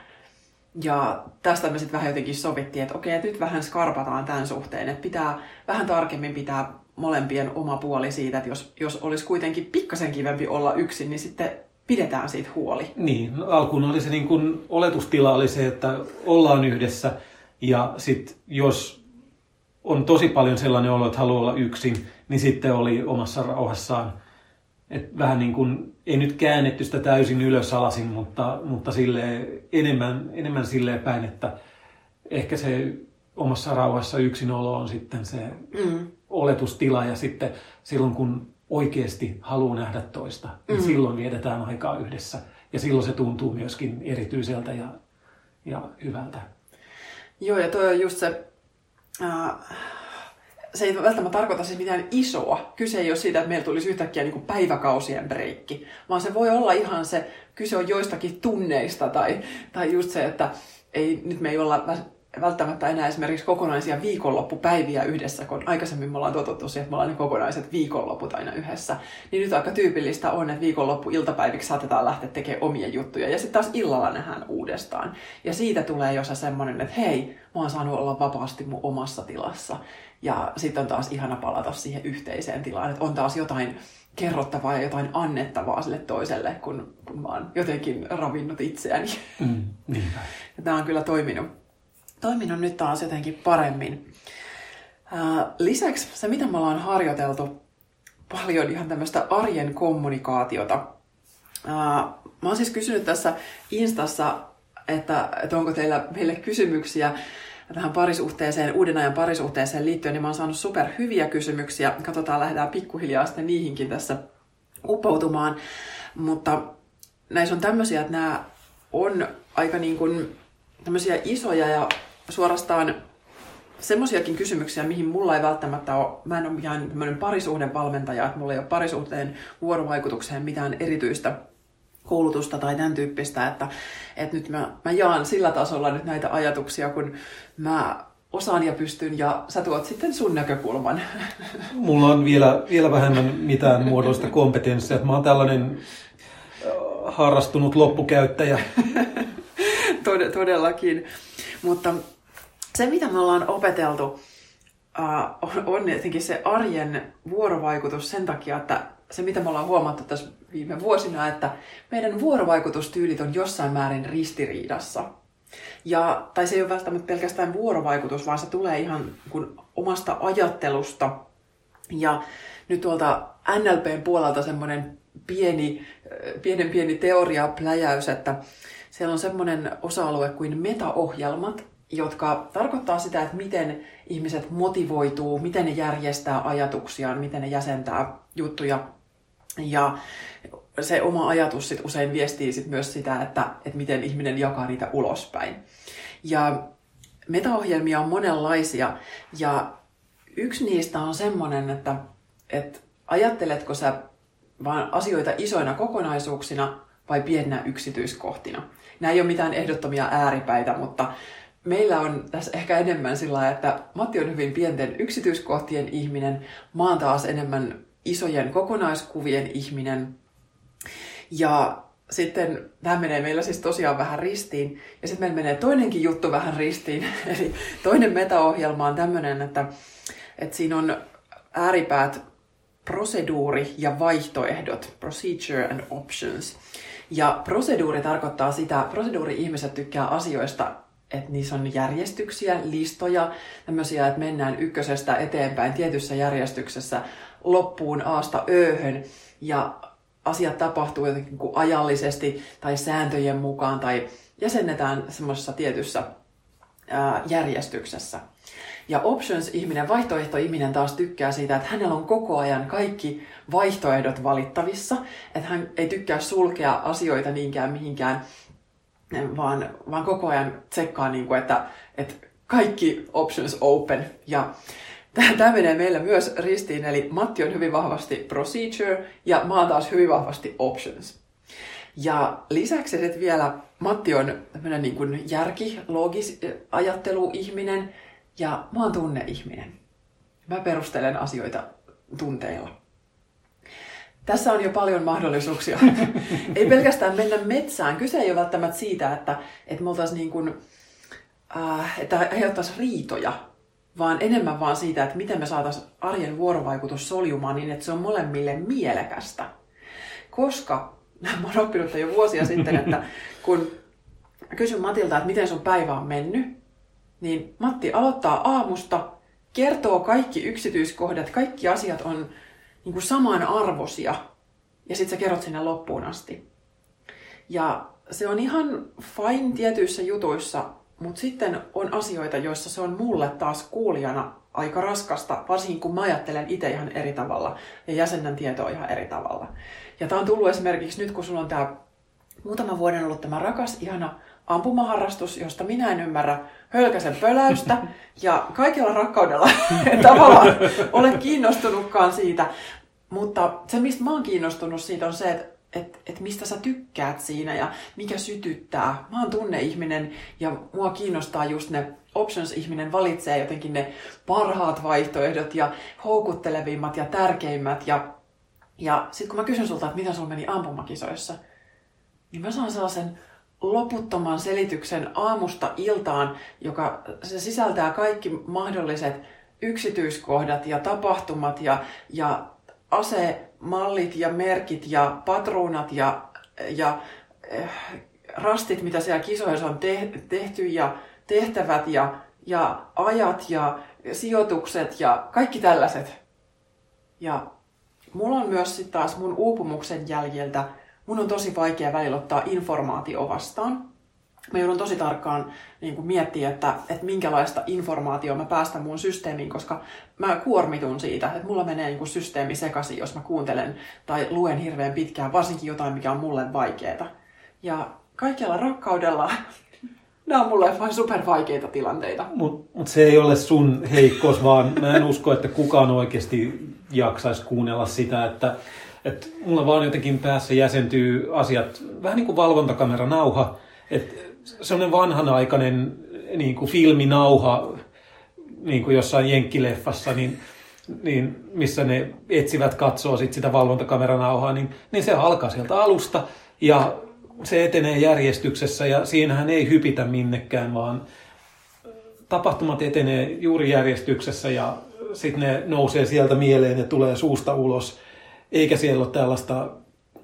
Ja tästä me sitten vähän jotenkin sovittiin, että okei, että nyt vähän skarpataan tämän suhteen, että pitää vähän tarkemmin pitää molempien oma puoli siitä, että jos, jos olisi kuitenkin pikkasen kivempi olla yksin, niin sitten pidetään siitä huoli. Niin, no, alkuun oli se niin kuin, oletustila oli se, että ollaan yhdessä ja sitten jos on tosi paljon sellainen olo, että haluaa olla yksin, niin sitten oli omassa rauhassaan. Et vähän niin kuin, ei nyt käännetty sitä täysin ylös alasin, mutta, mutta sille enemmän, enemmän silleen päin, että ehkä se omassa rauhassa yksinolo on sitten se mm. oletustila ja sitten silloin kun oikeasti haluaa nähdä toista, niin mm. silloin vietetään aikaa yhdessä. Ja silloin se tuntuu myöskin erityiseltä ja, ja hyvältä. Joo, ja toi on just se, äh, se ei välttämättä tarkoita siis mitään isoa. Kyse ei ole siitä, että meillä tulisi yhtäkkiä niin kuin päiväkausien breikki, vaan se voi olla ihan se, kyse on joistakin tunneista tai, tai just se, että ei, nyt me ei olla välttämättä enää esimerkiksi kokonaisia viikonloppupäiviä yhdessä, kun aikaisemmin me ollaan totuttu siihen, että me ollaan ne kokonaiset viikonloput aina yhdessä. Niin nyt aika tyypillistä on, että viikonloppu iltapäiviksi saatetaan lähteä tekemään omia juttuja ja sitten taas illalla nähdään uudestaan. Ja siitä tulee jo se semmoinen, että hei, mä oon saanut olla vapaasti mun omassa tilassa. Ja sitten on taas ihana palata siihen yhteiseen tilaan, että on taas jotain kerrottavaa ja jotain annettavaa sille toiselle, kun, kun mä oon jotenkin ravinnut itseäni. Mm, Tämä on kyllä toiminut toiminut nyt taas jotenkin paremmin. Lisäksi se, mitä me ollaan harjoiteltu paljon ihan tämmöistä arjen kommunikaatiota. Mä oon siis kysynyt tässä Instassa, että, että onko teillä meille kysymyksiä tähän parisuhteeseen, uuden ajan parisuhteeseen liittyen, niin mä oon saanut super hyviä kysymyksiä. Katsotaan, lähdetään pikkuhiljaa sitten niihinkin tässä uppoutumaan. Mutta näissä on tämmöisiä, että nämä on aika niin kuin tämmöisiä isoja ja suorastaan semmoisiakin kysymyksiä, mihin mulla ei välttämättä ole, mä en ole mikään tämmöinen parisuhden valmentaja, että mulla ei ole parisuhteen vuorovaikutukseen mitään erityistä koulutusta tai tämän tyyppistä, että, että nyt mä, mä jaan sillä tasolla nyt näitä ajatuksia, kun mä osaan ja pystyn ja sä tuot sitten sun näkökulman. Mulla on vielä, vielä vähemmän mitään muodollista kompetenssia. Mä oon tällainen harrastunut loppukäyttäjä. Tod- todellakin. Mutta se, mitä me ollaan opeteltu, uh, on, jotenkin se arjen vuorovaikutus sen takia, että se, mitä me ollaan huomattu tässä viime vuosina, että meidän vuorovaikutustyylit on jossain määrin ristiriidassa. Ja, tai se ei ole välttämättä pelkästään vuorovaikutus, vaan se tulee ihan kun omasta ajattelusta. Ja nyt tuolta NLPn puolelta semmoinen pieni, pienen pieni teoria pläjäys, että siellä on semmoinen osa-alue kuin metaohjelmat, jotka tarkoittaa sitä, että miten ihmiset motivoituu, miten ne järjestää ajatuksiaan, miten ne jäsentää juttuja. Ja se oma ajatus sit usein viestii sit myös sitä, että, että miten ihminen jakaa niitä ulospäin. Ja metaohjelmia on monenlaisia ja yksi niistä on semmoinen, että, että ajatteletko sä vaan asioita isoina kokonaisuuksina vai pieninä yksityiskohtina. Nämä ei ole mitään ehdottomia ääripäitä, mutta meillä on tässä ehkä enemmän sillä että Matti on hyvin pienten yksityiskohtien ihminen, mä oon taas enemmän isojen kokonaiskuvien ihminen. Ja sitten tämä menee meillä siis tosiaan vähän ristiin. Ja sitten meillä menee toinenkin juttu vähän ristiin. Eli toinen metaohjelma on tämmöinen, että, että siinä on ääripäät proseduuri ja vaihtoehdot, procedure and options. Ja proseduuri tarkoittaa sitä, proseduuri-ihmiset tykkää asioista, että niissä on järjestyksiä, listoja, tämmöisiä, että mennään ykkösestä eteenpäin tietyssä järjestyksessä loppuun aasta ööhön ja asiat tapahtuu jotenkin kuin ajallisesti tai sääntöjen mukaan tai jäsennetään semmoisessa tietyssä ää, järjestyksessä. Ja options-ihminen, vaihtoehto-ihminen taas tykkää siitä, että hänellä on koko ajan kaikki vaihtoehdot valittavissa, että hän ei tykkää sulkea asioita niinkään mihinkään, vaan, vaan koko ajan tsekkaa, niin kuin, että, että kaikki options open. Ja tämä menee meillä myös ristiin, eli Matti on hyvin vahvasti procedure ja mä oon taas hyvin vahvasti options. Ja lisäksi sitten vielä Matti on tämmöinen niin kuin järki, logis, ajatteluihminen, ja mä oon tunneihminen. Mä perustelen asioita tunteilla. Tässä on jo paljon mahdollisuuksia. ei pelkästään mennä metsään. Kyse ei ole välttämättä siitä, että, että me oltaisiin niin kuin, äh, että aiheuttaisiin riitoja, vaan enemmän vaan siitä, että miten me saataisiin arjen vuorovaikutus soljumaan niin, että se on molemmille mielekästä. Koska mä oon oppinut jo vuosia sitten, että kun kysyn Matilta, että miten sun päivä on mennyt, niin Matti aloittaa aamusta kertoo kaikki yksityiskohdat, kaikki asiat on niin kuin samanarvoisia. Ja sitten sä kerrot sinne loppuun asti. Ja se on ihan fine tietyissä jutuissa, mutta sitten on asioita, joissa se on mulle taas kuulijana aika raskasta, varsinkin kun mä ajattelen itse ihan eri tavalla ja jäsennän tietoa ihan eri tavalla. Ja tämä on tullut esimerkiksi nyt, kun sulla on tämä muutama vuoden ollut tämä rakas, ihana ampumaharrastus, josta minä en ymmärrä hölkäsen pöläystä. Ja kaikella rakkaudella en tavallaan ole kiinnostunutkaan siitä. Mutta se, mistä mä oon kiinnostunut siitä, on se, että että et mistä sä tykkäät siinä ja mikä sytyttää. Mä oon tunneihminen ja mua kiinnostaa just ne options-ihminen valitsee jotenkin ne parhaat vaihtoehdot ja houkuttelevimmat ja tärkeimmät. Ja, ja sitten kun mä kysyn sulta, että miten sulla meni ampumakisoissa, niin mä saan sellaisen loputtoman selityksen aamusta iltaan, joka se sisältää kaikki mahdolliset yksityiskohdat ja tapahtumat ja, ja asemallit ja merkit ja patruunat ja, ja äh, rastit, mitä siellä kisoissa on tehty ja tehtävät ja, ja ajat ja sijoitukset ja kaikki tällaiset. Ja mulla on myös sitten taas mun uupumuksen jäljiltä, mun on tosi vaikea välillä ottaa informaatio vastaan. Mä joudun tosi tarkkaan niin kuin miettiä, että, että minkälaista informaatiota mä päästän mun systeemiin, koska mä kuormitun siitä, että mulla menee niin systeemi sekaisin, jos mä kuuntelen tai luen hirveän pitkään, varsinkin jotain, mikä on mulle vaikeaa. Ja kaikella rakkaudella Nämä on mulle vain supervaikeita tilanteita. Mutta mut se ei ole sun heikkous, vaan mä en usko, että kukaan oikeasti jaksaisi kuunnella sitä, että, että mulla vaan jotenkin päässä jäsentyy asiat, vähän niin kuin valvontakameranauha, että sellainen vanhanaikainen niin kuin filminauha, niin kuin jossain jenkkileffassa, niin, niin missä ne etsivät katsoo sit sitä valvontakameranauhaa, niin, niin se alkaa sieltä alusta ja se etenee järjestyksessä ja siinähän ei hypitä minnekään, vaan tapahtumat etenee juuri järjestyksessä ja sitten ne nousee sieltä mieleen ja tulee suusta ulos, eikä siellä ole tällaista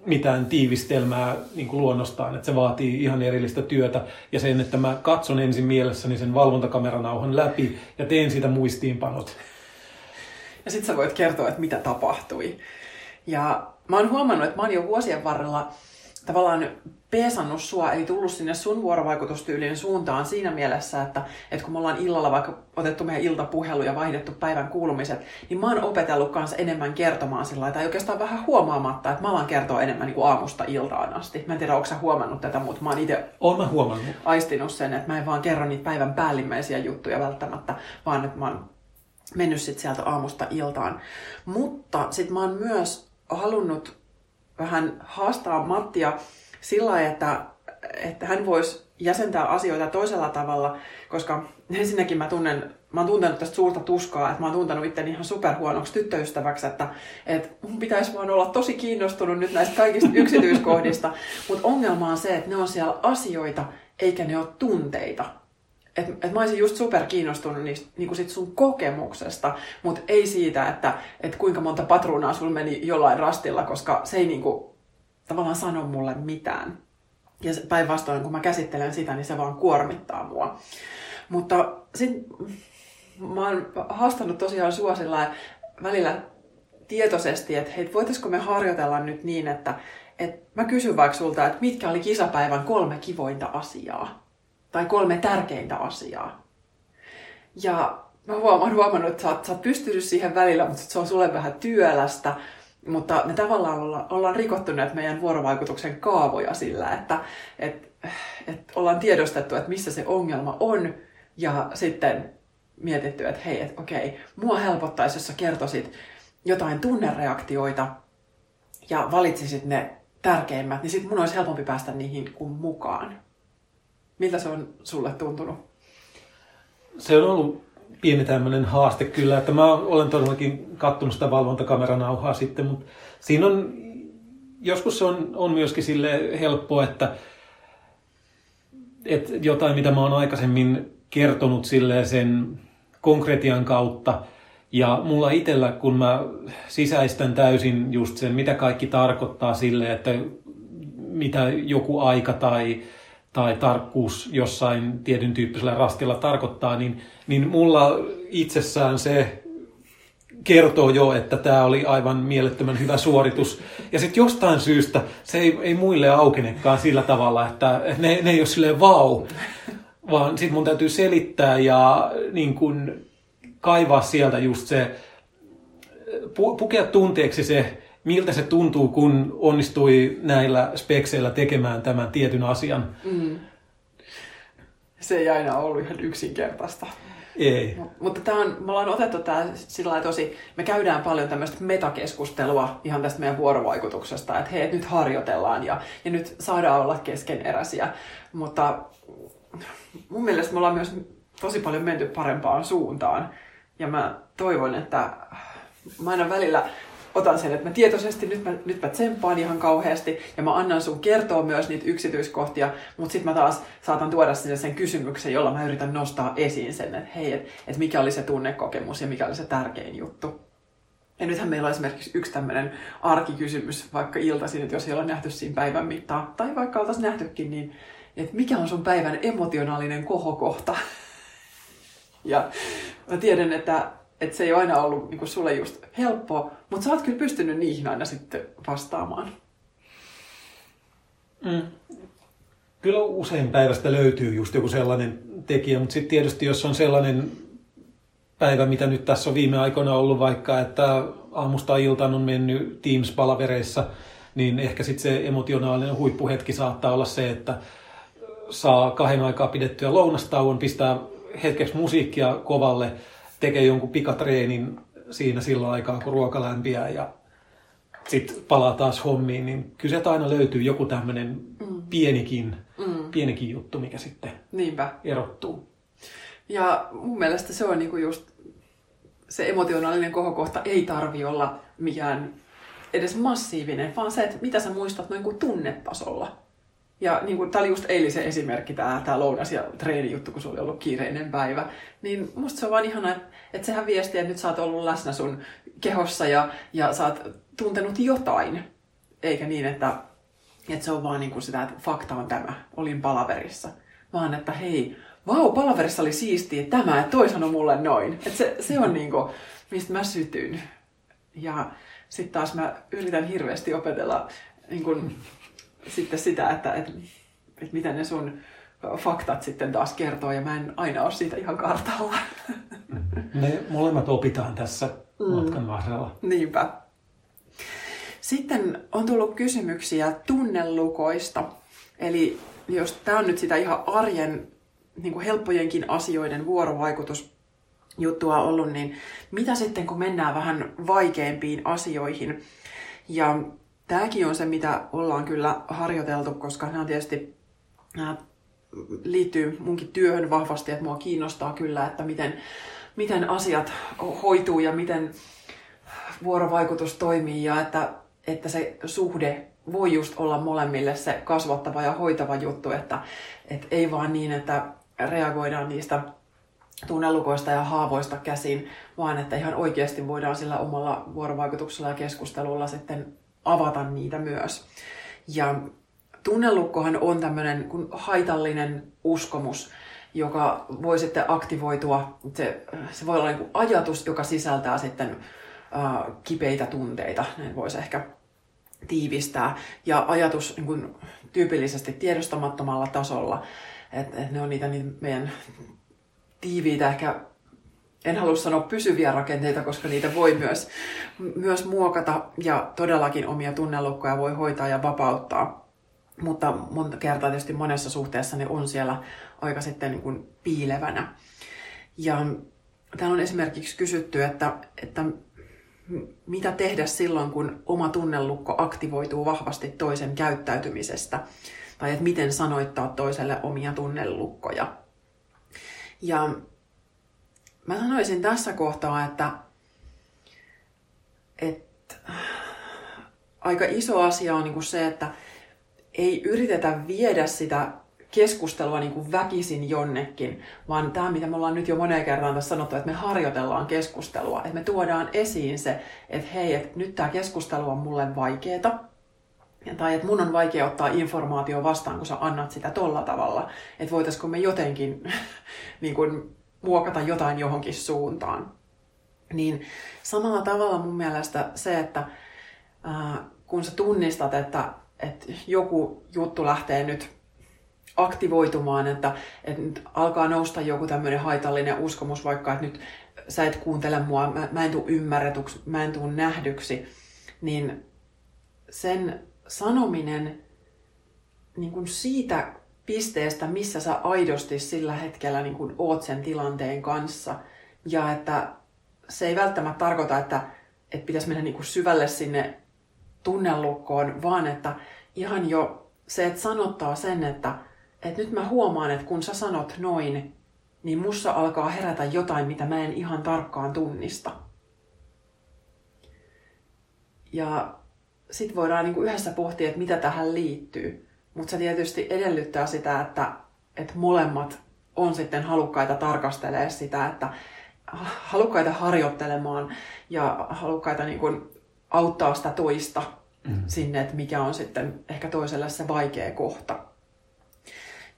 mitään tiivistelmää niin kuin luonnostaan, että se vaatii ihan erillistä työtä ja sen, että mä katson ensin mielessäni sen valvontakameranauhan läpi ja teen siitä muistiinpanot. Ja sitten sä voit kertoa, että mitä tapahtui. Ja mä oon huomannut, että mä oon jo vuosien varrella tavallaan peesannut sua, ei tullut sinne sun vuorovaikutustyylin suuntaan siinä mielessä, että, että kun me ollaan illalla vaikka otettu meidän iltapuhelu ja vaihdettu päivän kuulumiset, niin mä oon opetellut kanssa enemmän kertomaan sillä tai oikeastaan vähän huomaamatta, että mä alan kertoa enemmän niin kuin aamusta iltaan asti. Mä en tiedä, onko sä huomannut tätä, mutta mä oon itse mä huomannut. aistinut sen, että mä en vaan kerro niitä päivän päällimmäisiä juttuja välttämättä, vaan että mä oon mennyt sit sieltä aamusta iltaan. Mutta sit mä oon myös halunnut vähän haastaa Mattia sillä että, että hän voisi jäsentää asioita toisella tavalla, koska ensinnäkin mä tunnen, mä oon tuntenut tästä suurta tuskaa, että mä oon tuntenut itteni ihan superhuonoksi tyttöystäväksi, että, että mun pitäisi vaan olla tosi kiinnostunut nyt näistä kaikista yksityiskohdista, mutta ongelma on se, että ne on siellä asioita, eikä ne ole tunteita. Et, et mä olisin just super kiinnostunut niistä, niinku sit sun kokemuksesta, mutta ei siitä, että et kuinka monta patruunaa sulla meni jollain rastilla, koska se ei niinku, tavallaan sano mulle mitään. Ja päinvastoin, kun mä käsittelen sitä, niin se vaan kuormittaa mua. Mutta sitten mä oon haastanut tosiaan sua välillä tietoisesti, että hei, voitaisiko me harjoitella nyt niin, että, että mä kysyn vaikka sulta, että mitkä oli kisapäivän kolme kivointa asiaa tai kolme tärkeintä asiaa. Ja mä oon huomannut, että sä oot, sä oot pystynyt siihen välillä, mutta se on sulle vähän työlästä. Mutta me tavallaan olla, ollaan rikottu näitä meidän vuorovaikutuksen kaavoja sillä, että et, et ollaan tiedostettu, että missä se ongelma on, ja sitten mietitty, että hei, että okei, mua helpottaisi, jos sä kertoisit jotain tunnereaktioita ja valitsisit ne tärkeimmät, niin sitten mun olisi helpompi päästä niihin kuin mukaan. Miltä se on sulle tuntunut? Se on ollut pieni tämmöinen haaste kyllä, että mä olen todellakin kattonut sitä valvontakameranauhaa sitten, mutta siinä on, joskus se on, on myöskin sille helppo, että, että jotain, mitä mä oon aikaisemmin kertonut sille sen konkretian kautta, ja mulla itsellä, kun mä sisäistän täysin just sen, mitä kaikki tarkoittaa sille, että mitä joku aika tai tai tarkkuus jossain tietyn tyyppisellä rastilla tarkoittaa, niin, niin mulla itsessään se kertoo jo, että tämä oli aivan mielettömän hyvä suoritus. Ja sitten jostain syystä se ei, ei muille aukenekaan sillä tavalla, että ne, ne ei ole silleen vau, vaan sitten mun täytyy selittää ja niin kun, kaivaa sieltä just se, pu, pukea tunteeksi se, miltä se tuntuu, kun onnistui näillä spekseillä tekemään tämän tietyn asian. Mm. Se ei aina ollut ihan yksinkertaista. Ei. Mutta tämä on, me ollaan otettu tämä sillä tosi, me käydään paljon tämmöistä metakeskustelua ihan tästä meidän vuorovaikutuksesta, että hei, nyt harjoitellaan ja, ja nyt saadaan olla keskeneräisiä. Mutta mun mielestä me ollaan myös tosi paljon menty parempaan suuntaan. Ja mä toivon, että mä aina välillä otan sen, että mä tietoisesti, nyt mä, nyt mä tsemppaan ihan kauheasti ja mä annan sun kertoa myös niitä yksityiskohtia, mutta sitten mä taas saatan tuoda sinne sen kysymyksen, jolla mä yritän nostaa esiin sen, että hei, että et mikä oli se tunnekokemus ja mikä oli se tärkein juttu. Ja nythän meillä on esimerkiksi yksi tämmöinen arkikysymys, vaikka iltaisin, että jos ei ole nähty siinä päivän mittaa, tai vaikka oltaisiin nähtykin, niin että mikä on sun päivän emotionaalinen kohokohta? Ja mä tiedän, että että se ei ole aina ollut niin kuin sulle just helppoa, mutta sä oot kyllä pystynyt niihin aina sitten vastaamaan. Mm. Kyllä usein päivästä löytyy just joku sellainen tekijä, mutta sitten tietysti jos on sellainen päivä, mitä nyt tässä on viime aikoina ollut vaikka, että aamusta iltaan on mennyt Teams-palavereissa, niin ehkä sitten se emotionaalinen huippuhetki saattaa olla se, että saa kahden aikaa pidettyä lounastauon, pistää hetkeksi musiikkia kovalle, tekee jonkun pikatreenin siinä sillä aikaa, kun ruoka lämpiää ja sitten palaa taas hommiin, niin kyllä sieltä aina löytyy joku tämmöinen mm. pienikin, mm. pienikin juttu, mikä sitten Niinpä. erottuu. Ja mun mielestä se on niinku just, se emotionaalinen kohokohta ei tarvi olla mikään edes massiivinen, vaan se, että mitä sä muistat noin kuin tunnetasolla. Ja niin kuin, tämä oli just eilisen esimerkki, tämä, tämä lounas- ja treenijuttu, kun sulla oli ollut kiireinen päivä. Niin musta se on vaan ihana, että, että sehän viesti, että nyt sä oot ollut läsnä sun kehossa ja, ja sä oot tuntenut jotain. Eikä niin, että, että se on vaan niin kuin sitä, että fakta on tämä, olin palaverissa. Vaan että hei, vau, palaverissa oli siistiä tämä, että toi sanoi mulle noin. Että se, se on niin kuin, mistä mä sytyn. Ja sitten taas mä yritän hirveästi opetella niin kuin, sitten sitä, että, että, että miten ne sun faktat sitten taas kertoo, ja mä en aina ole siitä ihan kartalla. Me molemmat opitaan tässä mm. matkan varrella. Niinpä. Sitten on tullut kysymyksiä tunnelukoista. Eli jos tämä on nyt sitä ihan arjen niin kuin helppojenkin asioiden vuorovaikutus, juttua ollut, niin mitä sitten kun mennään vähän vaikeampiin asioihin? Ja tämäkin on se, mitä ollaan kyllä harjoiteltu, koska nämä tietysti nämä liittyy munkin työhön vahvasti, että mua kiinnostaa kyllä, että miten, miten asiat hoituu ja miten vuorovaikutus toimii ja että, että se suhde voi just olla molemmille se kasvattava ja hoitava juttu, että, että ei vaan niin, että reagoidaan niistä tunnelukoista ja haavoista käsin, vaan että ihan oikeasti voidaan sillä omalla vuorovaikutuksella ja keskustelulla sitten avata niitä myös. Ja tunnelukkohan on tämmöinen haitallinen uskomus, joka voi sitten aktivoitua. Se, se voi olla niin kuin ajatus, joka sisältää sitten äh, kipeitä tunteita, näin voisi ehkä tiivistää. Ja ajatus niin kuin, tyypillisesti tiedostamattomalla tasolla, että et ne on niitä niin meidän tiiviitä, ehkä en halua sanoa pysyviä rakenteita, koska niitä voi myös, myös muokata ja todellakin omia tunnelukkoja voi hoitaa ja vapauttaa. Mutta monta kertaa tietysti monessa suhteessa ne on siellä aika sitten niin kuin piilevänä. Ja täällä on esimerkiksi kysytty, että, että mitä tehdä silloin, kun oma tunnelukko aktivoituu vahvasti toisen käyttäytymisestä, tai että miten sanoittaa toiselle omia tunnelukkoja. Ja Mä sanoisin tässä kohtaa, että, että aika iso asia on niin se, että ei yritetä viedä sitä keskustelua niin kuin väkisin jonnekin, vaan tämä, mitä me ollaan nyt jo moneen kertaan tässä sanottu, että me harjoitellaan keskustelua, että me tuodaan esiin se, että hei, että nyt tämä keskustelu on mulle vaikeeta, Tai että mun on vaikea ottaa informaatio vastaan, kun sä annat sitä tolla tavalla. Että voitaisiko me jotenkin niin kuin, muokata jotain johonkin suuntaan. Niin samalla tavalla mun mielestä se, että ää, kun sä tunnistat, että, että joku juttu lähtee nyt aktivoitumaan, että, että nyt alkaa nousta joku tämmöinen haitallinen uskomus, vaikka että nyt sä et kuuntele mua, mä, mä en tule ymmärretyksi, mä en tule nähdyksi, niin sen sanominen niin kuin siitä pisteestä, missä sä aidosti sillä hetkellä niin kuin oot sen tilanteen kanssa. Ja että se ei välttämättä tarkoita, että, että pitäisi mennä niin syvälle sinne tunnelukkoon, vaan että ihan jo se, että sanottaa sen, että, että nyt mä huomaan, että kun sä sanot noin, niin mussa alkaa herätä jotain, mitä mä en ihan tarkkaan tunnista. Ja sitten voidaan niin kuin yhdessä pohtia, että mitä tähän liittyy. Mutta se tietysti edellyttää sitä, että, että molemmat on sitten halukkaita tarkastelemaan sitä, että halukkaita harjoittelemaan ja halukkaita niin kuin auttaa sitä toista mm. sinne, että mikä on sitten ehkä toiselle se vaikea kohta.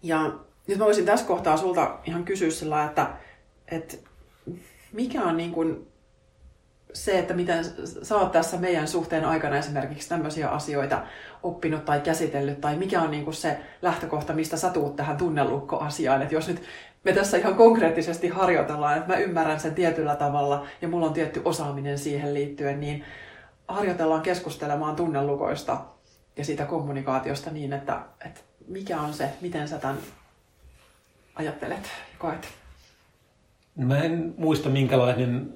Ja nyt mä voisin tässä kohtaa sulta ihan kysyä sillä, että, että mikä on niin kuin se, että miten sä oot tässä meidän suhteen aikana esimerkiksi tämmöisiä asioita oppinut tai käsitellyt, tai mikä on niin kuin se lähtökohta, mistä sä tuut tähän tunnelukkoasiaan. Että jos nyt me tässä ihan konkreettisesti harjoitellaan, että mä ymmärrän sen tietyllä tavalla ja mulla on tietty osaaminen siihen liittyen, niin harjoitellaan keskustelemaan tunnelukoista ja siitä kommunikaatiosta niin, että, että mikä on se, miten sä tämän ajattelet ja koet? Mä en muista minkälainen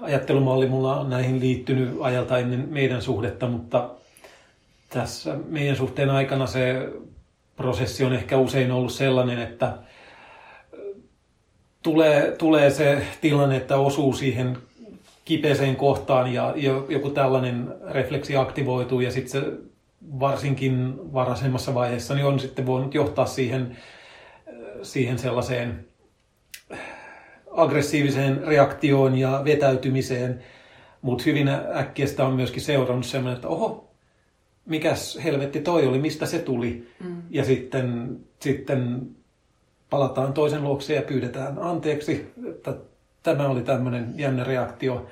ajattelumalli mulla on näihin liittynyt ajalta ennen meidän suhdetta, mutta tässä meidän suhteen aikana se prosessi on ehkä usein ollut sellainen, että tulee, tulee se tilanne, että osuu siihen kipeeseen kohtaan ja joku tällainen refleksi aktivoituu ja sitten se varsinkin varhaisemmassa vaiheessa niin on sitten voinut johtaa siihen, siihen sellaiseen aggressiiviseen reaktioon ja vetäytymiseen, mutta hyvin äkkiä sitä on myöskin seurannut sellainen, että oho, mikäs helvetti toi oli, mistä se tuli. Mm. Ja sitten, sitten palataan toisen luokse ja pyydetään anteeksi, että tämä oli tämmöinen jännä reaktio.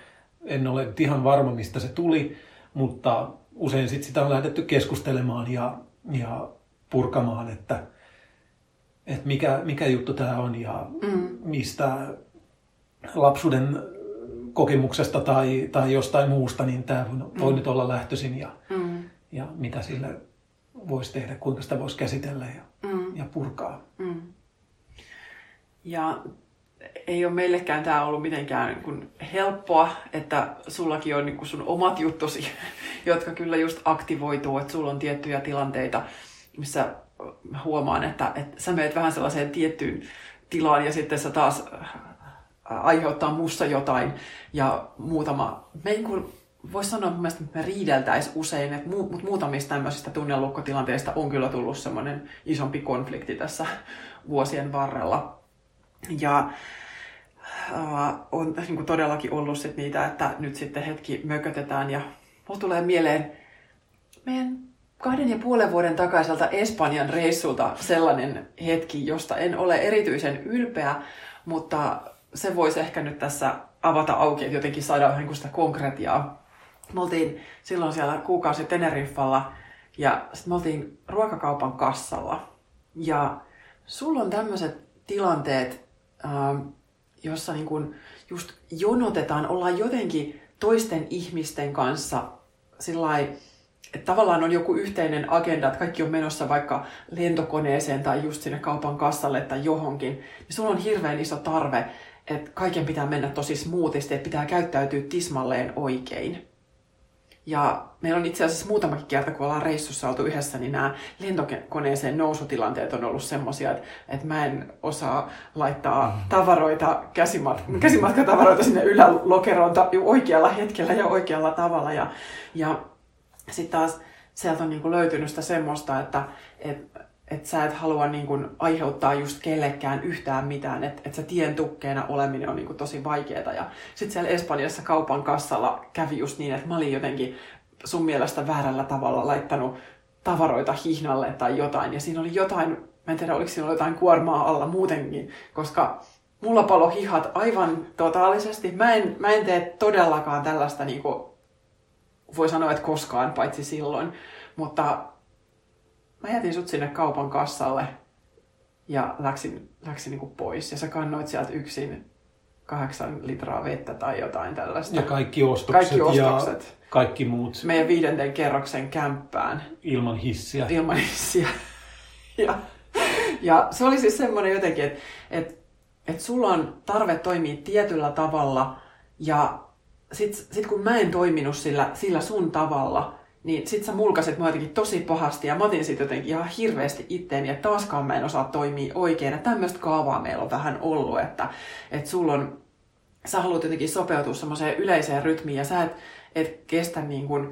En ole ihan varma, mistä se tuli, mutta usein sit sitä on lähdetty keskustelemaan ja, ja purkamaan, että, että mikä, mikä juttu tämä on ja mm. mistä lapsuuden kokemuksesta tai, tai jostain muusta, niin tämä voi mm. nyt olla lähtöisin ja, mm. ja mitä sillä voisi tehdä, kuinka sitä voisi käsitellä ja, mm. ja purkaa. Mm. Ja ei ole meillekään tämä ollut mitenkään niin kuin helppoa, että sullakin on niin kuin sun omat juttusi, jotka kyllä just aktivoituu, että sulla on tiettyjä tilanteita, missä huomaan, että, että sä menet vähän sellaiseen tiettyyn tilaan ja sitten sä taas aiheuttaa musta jotain ja muutama, me ei kuin, voisi sanoa että me riideltäisiin usein, että mu, mutta muutamista tämmöisistä tunnelukkotilanteista on kyllä tullut semmoinen isompi konflikti tässä vuosien varrella. Ja äh, on niin kuin todellakin ollut sit niitä, että nyt sitten hetki mökötetään ja mulla tulee mieleen meidän kahden ja puolen vuoden takaiselta Espanjan reissulta sellainen hetki, josta en ole erityisen ylpeä, mutta se voisi ehkä nyt tässä avata auki, että jotenkin saada vähän sitä konkretiaa. Me oltiin silloin siellä kuukausi Teneriffalla ja sitten me oltiin ruokakaupan kassalla. Ja sulla on tämmöiset tilanteet, ähm, jossa niin kun just jonotetaan, ollaan jotenkin toisten ihmisten kanssa sillä että tavallaan on joku yhteinen agenda, että kaikki on menossa vaikka lentokoneeseen tai just sinne kaupan kassalle tai johonkin, niin sulla on hirveän iso tarve että kaiken pitää mennä tosi smoothisti, että pitää käyttäytyä tismalleen oikein. Ja meillä on itse asiassa muutamakin kerta, kun ollaan reissussa oltu yhdessä, niin nämä lentokoneeseen nousutilanteet on ollut semmoisia, että, että mä en osaa laittaa mm. tavaroita, käsimat- käsimatkatavaroita sinne ylälokeroon oikealla hetkellä ja oikealla tavalla. Ja, ja sitten taas sieltä on niin löytynyt sitä semmoista, että, että että sä et halua niin kuin, aiheuttaa just kellekään yhtään mitään, että et se tien tukkeena oleminen on niin kuin, tosi vaikeaa. Ja sitten siellä Espanjassa kaupan kassalla kävi just niin, että mä olin jotenkin sun mielestä väärällä tavalla laittanut tavaroita hihnalle tai jotain. Ja siinä oli jotain, mä en tiedä oliko siinä jotain kuormaa alla muutenkin, koska mulla palo hihat aivan totaalisesti. Mä en, mä en tee todellakaan tällaista, niin kuin, voi sanoa, että koskaan, paitsi silloin. Mutta mä jätin sut sinne kaupan kassalle ja läksin, läksin niin pois. Ja sä kannoit sieltä yksin kahdeksan litraa vettä tai jotain tällaista. Ja kaikki ostokset, kaikki ostokset. ja kaikki muut. Meidän viidenten kerroksen kämppään. Ilman hissiä. Ilman hissiä. ja, ja se oli siis semmoinen jotenkin, että et, et sulla on tarve toimia tietyllä tavalla ja sit, sit kun mä en toiminut sillä, sillä sun tavalla, niin sit sä mulkasit mua jotenkin tosi pahasti ja mä otin sit jotenkin ihan hirveästi itteeni, että taaskaan mä en osaa toimia oikein. Ja tämmöistä kaavaa meillä on vähän ollut, että, että sulla on, sä haluat jotenkin sopeutua semmoiseen yleiseen rytmiin ja sä et, et kestä niin kuin,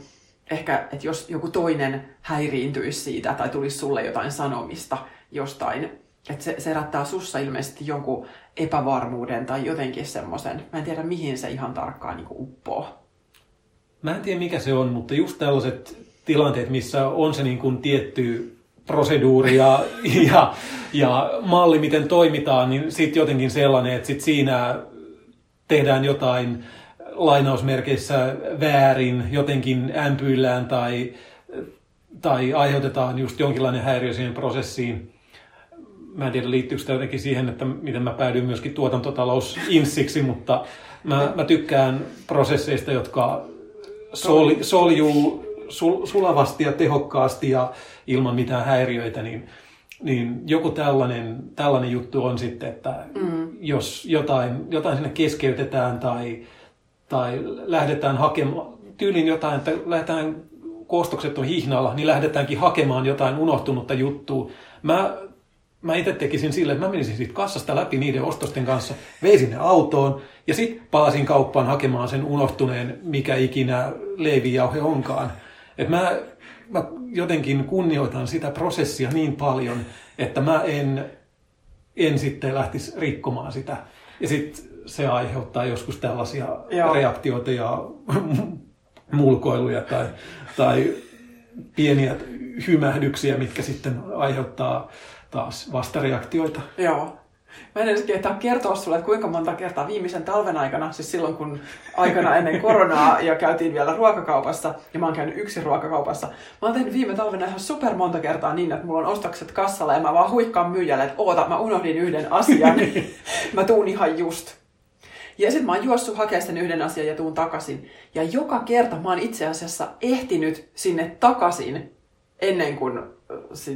ehkä, että jos joku toinen häiriintyisi siitä tai tulisi sulle jotain sanomista jostain, että se, se herättää sussa ilmeisesti jonkun epävarmuuden tai jotenkin semmoisen, mä en tiedä mihin se ihan tarkkaan niin uppoo. Mä en tiedä mikä se on, mutta just tällaiset tilanteet, missä on se niin kuin tietty proseduuri ja, ja, ja malli, miten toimitaan, niin sitten jotenkin sellainen, että sit siinä tehdään jotain lainausmerkeissä väärin, jotenkin ämpyillään tai, tai aiheutetaan just jonkinlainen häiriö siihen prosessiin. Mä en tiedä liittyykö sitä jotenkin siihen, että miten mä päädyin myöskin tuotantotalous-insiksi, mutta mä, mä tykkään prosesseista, jotka sol, soljuu sul, sulavasti ja tehokkaasti ja ilman mitään häiriöitä, niin, niin joku tällainen, tällainen juttu on sitten, että mm. jos jotain, jotain sinne keskeytetään tai, tai lähdetään hakemaan, tyylin jotain, että lähdetään koostokset on hihnalla, niin lähdetäänkin hakemaan jotain unohtunutta juttua. Mä mä itse tekisin sille, että mä menisin siitä kassasta läpi niiden ostosten kanssa, veisin ne autoon ja sitten palasin kauppaan hakemaan sen unohtuneen, mikä ikinä leivijauhe onkaan. Et mä, mä jotenkin kunnioitan sitä prosessia niin paljon, että mä en, en sitten lähtisi rikkomaan sitä. Ja sitten se aiheuttaa joskus tällaisia Joo. reaktioita ja mulkoiluja tai, tai pieniä hymähdyksiä, mitkä sitten aiheuttaa taas vastareaktioita. Joo. Mä en edes kehtaa kertoa sulle, että kuinka monta kertaa viimeisen talven aikana, siis silloin kun aikana ennen koronaa ja käytiin vielä ruokakaupassa, ja mä oon käynyt yksi ruokakaupassa, mä oon tehnyt viime talvena ihan super monta kertaa niin, että mulla on ostokset kassalla ja mä vaan huikkaan myyjälle, että oota, mä unohdin yhden asian, mä tuun ihan just. Ja sitten mä oon juossut hakemaan sen yhden asian ja tuun takaisin. Ja joka kerta mä oon itse asiassa ehtinyt sinne takaisin ennen kuin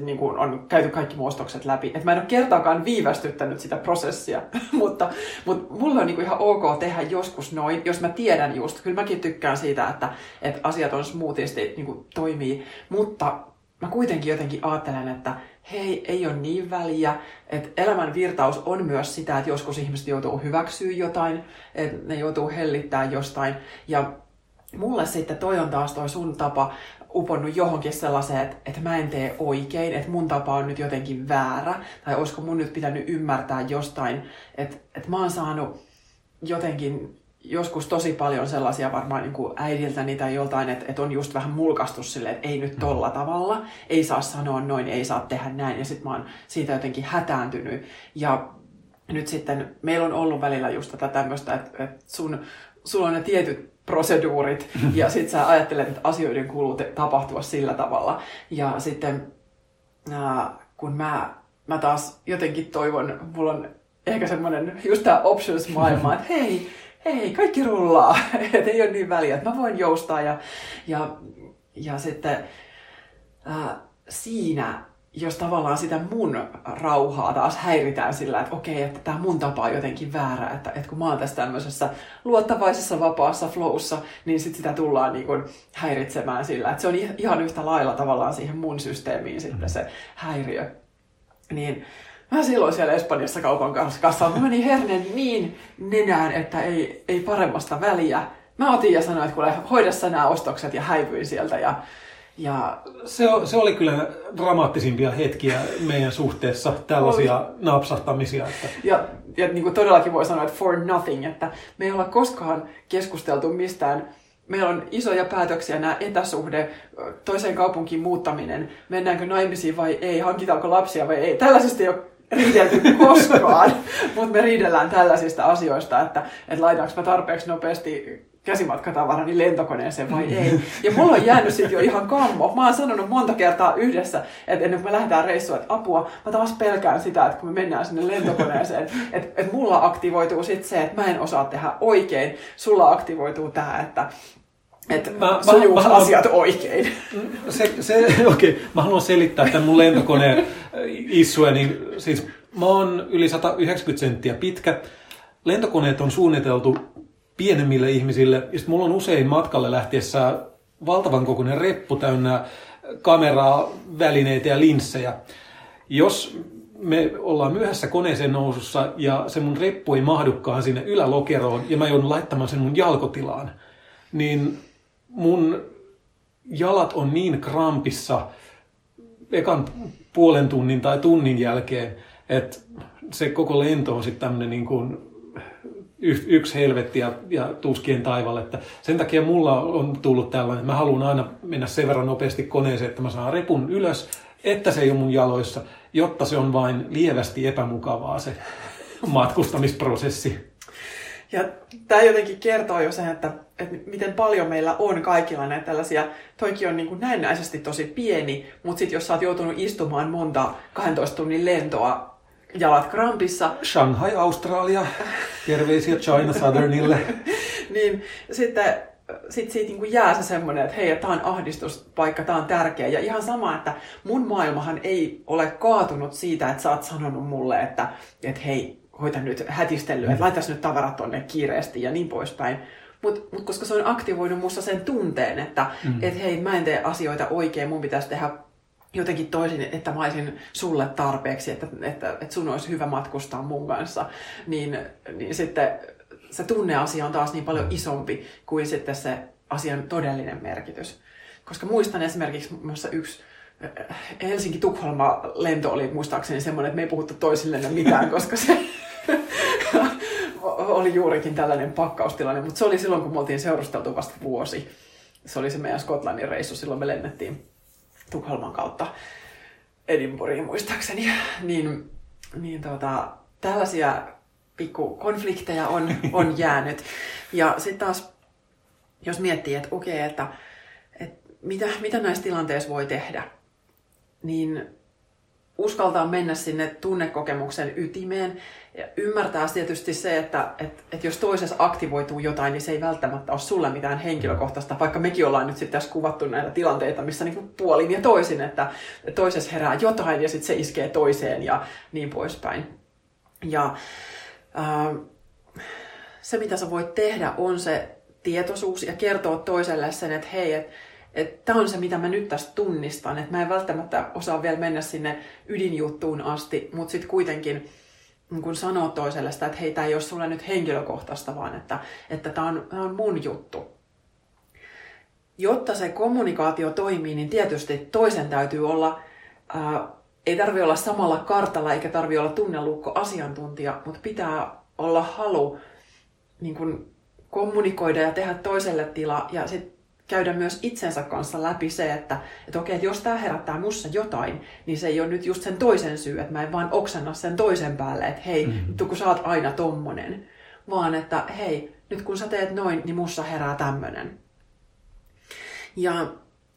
niin kuin on käyty kaikki muostokset läpi. Et mä en ole kertaakaan viivästyttänyt sitä prosessia, mutta, mutta mulla on niin kuin ihan ok tehdä joskus noin, jos mä tiedän just. Kyllä mäkin tykkään siitä, että, että asiat on smoothisti niin kuin toimii, mutta mä kuitenkin jotenkin ajattelen, että hei, ei ole niin väliä, että elämän virtaus on myös sitä, että joskus ihmiset joutuu hyväksyä jotain, että ne joutuu hellittää jostain. Ja mulle sitten toi on taas toi sun tapa uponnut johonkin sellaiseen, että, että mä en tee oikein, että mun tapa on nyt jotenkin väärä, tai olisiko mun nyt pitänyt ymmärtää jostain, että, että mä oon saanut jotenkin joskus tosi paljon sellaisia varmaan niin kuin äidiltäni tai joltain, että, että on just vähän mulkastu silleen, että ei nyt mm. tolla tavalla, ei saa sanoa noin, ei saa tehdä näin, ja sitten mä oon siitä jotenkin hätääntynyt. Ja nyt sitten meillä on ollut välillä just tätä tämmöistä, että, että sun, sulla on ne tietyt proseduurit ja sitten sä ajattelet, että asioiden kuuluu te- tapahtua sillä tavalla. Ja sitten äh, kun mä, mä taas jotenkin toivon, mulla on ehkä semmoinen just tämä options-maailma, että hei, hei, kaikki rullaa, että ei ole niin väliä, että mä voin joustaa ja, ja, ja sitten äh, siinä jos tavallaan sitä mun rauhaa taas häiritään sillä, että okei, että tämä mun tapa on jotenkin väärä, että, että kun mä oon tässä tämmöisessä luottavaisessa vapaassa flowssa, niin sit sitä tullaan niin kuin häiritsemään sillä, että se on ihan yhtä lailla tavallaan siihen mun systeemiin sitten se häiriö. Niin mä silloin siellä Espanjassa kaupan kanssa, mä menin herneen niin nenään, että ei, ei paremmasta väliä. Mä otin ja sanoin, että kuule, hoida sä nämä ostokset ja häivyin sieltä ja ja se, se oli kyllä dramaattisimpia hetkiä meidän suhteessa, tällaisia oli. napsahtamisia. Että... Ja, ja niin kuin todellakin voi sanoa, että for nothing, että me ei olla koskaan keskusteltu mistään meillä on isoja päätöksiä, nämä etäsuhde, toiseen kaupunkiin muuttaminen, mennäänkö naimisiin vai ei, hankitaanko lapsia vai ei. Tällaisista ei ole riidelty koskaan, mutta me riidellään tällaisista asioista, että, että laitaanko mä tarpeeksi nopeasti käsimatkatavarani lentokoneeseen vai ei. Ja mulla on jäänyt sitten jo ihan kammo. Mä oon sanonut monta kertaa yhdessä, että ennen kuin me lähdetään reissuun, että apua, mä taas pelkään sitä, että kun me mennään sinne lentokoneeseen, että, että mulla aktivoituu sitten se, että mä en osaa tehdä oikein. Sulla aktivoituu tämä, että, että mä, sujuu mä, mä, asiat oikein. Se, se, okei, okay. mä haluan selittää tämän mun lentokoneen issue, niin siis mä oon yli 190 senttiä pitkä. Lentokoneet on suunniteltu pienemmille ihmisille. Ja mulla on usein matkalle lähtiessä valtavan kokoinen reppu täynnä kameraa, välineitä ja linssejä. Jos me ollaan myöhässä koneeseen nousussa ja se mun reppu ei mahdukaan sinne ylälokeroon ja mä joudun laittamaan sen mun jalkotilaan, niin mun jalat on niin krampissa ekan puolen tunnin tai tunnin jälkeen, että se koko lento on sitten tämmöinen niin kuin yksi helvetti ja, ja tuskien taivalle. Että sen takia mulla on tullut tällainen, että mä haluan aina mennä sen verran nopeasti koneeseen, että mä saan repun ylös, että se ei ole mun jaloissa, jotta se on vain lievästi epämukavaa se matkustamisprosessi. Ja tämä jotenkin kertoo jo sen, että, että miten paljon meillä on kaikilla näitä tällaisia, toikin on niin kuin näennäisesti tosi pieni, mutta sitten jos sä oot joutunut istumaan monta 12 tunnin lentoa jalat krampissa. Shanghai, Australia. Terveisiä China Southernille. niin sitten sit siitä niin jää se semmoinen, että hei, tämä on ahdistuspaikka, tämä on tärkeä. Ja ihan sama, että mun maailmahan ei ole kaatunut siitä, että sä oot sanonut mulle, että, että hei, hoita nyt hätistellyt, että laitas nyt tavarat tonne kiireesti ja niin poispäin. Mutta mut koska se on aktivoinut musta sen tunteen, että mm. et hei, mä en tee asioita oikein, mun pitäisi tehdä jotenkin toisin, että mä olisin sulle tarpeeksi, että, että, että sun olisi hyvä matkustaa mun kanssa, niin, niin sitten se tunneasia on taas niin paljon isompi kuin sitten se asian todellinen merkitys. Koska muistan esimerkiksi myös yksi äh, Helsinki-Tukholma-lento oli muistaakseni semmoinen, että me ei puhuttu toisillemme mitään, koska se oli juurikin tällainen pakkaustilanne, mutta se oli silloin, kun me oltiin seurusteltu vasta vuosi. Se oli se meidän Skotlannin reissu, silloin me lennettiin Tukholman kautta Edinburghiin muistaakseni, niin, niin tota, tällaisia pikku konflikteja on, on jäänyt. Ja sitten taas, jos miettii, että okei, että, että mitä, mitä näissä tilanteissa voi tehdä, niin uskaltaa mennä sinne tunnekokemuksen ytimeen ja ymmärtää tietysti se, että, että, että jos toisessa aktivoituu jotain, niin se ei välttämättä ole sulle mitään henkilökohtaista, vaikka mekin ollaan nyt sitten tässä kuvattu näitä tilanteita, missä niin puolin ja toisin, että toisessa herää jotain ja sitten se iskee toiseen ja niin poispäin. Ja äh, se, mitä sä voit tehdä, on se tietoisuus ja kertoa toiselle sen, että hei, että tämä on se, mitä mä nyt tästä tunnistan, että mä en välttämättä osaa vielä mennä sinne ydinjuttuun asti, mutta sitten kuitenkin niin kun sanoo toiselle sitä, että hei, tämä ei ole sulle nyt henkilökohtaista, vaan että, että tämä on, on mun juttu. Jotta se kommunikaatio toimii, niin tietysti toisen täytyy olla, ää, ei tarvi olla samalla kartalla eikä tarvi olla tunnelukko asiantuntija, mutta pitää olla halu niin kun, kommunikoida ja tehdä toiselle tila ja sitten käydä myös itsensä kanssa läpi se, että, että okei, että jos tämä herättää mussa jotain, niin se ei ole nyt just sen toisen syy, että mä en vaan oksenna sen toisen päälle, että hei, mm-hmm. nyt kun sä oot aina tommonen, vaan että hei, nyt kun sä teet noin, niin mussa herää tämmönen. Ja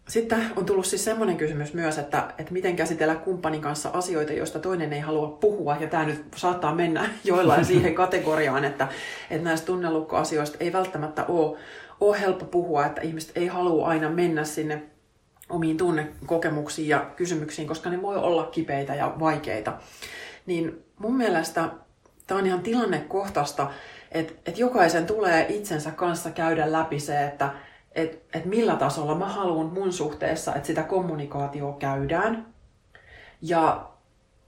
sitten on tullut siis semmoinen kysymys myös, että, että miten käsitellä kumppanin kanssa asioita, joista toinen ei halua puhua. Ja tämä nyt saattaa mennä joillain siihen kategoriaan, että, että näistä tunnelukkoasioista ei välttämättä ole, ole helppo puhua, että ihmiset ei halua aina mennä sinne omiin tunnekokemuksiin ja kysymyksiin, koska ne voi olla kipeitä ja vaikeita. Niin mun mielestä tämä on ihan tilannekohtaista, että, että jokaisen tulee itsensä kanssa käydä läpi se, että että et millä tasolla mä haluan mun suhteessa, että sitä kommunikaatioa käydään. Ja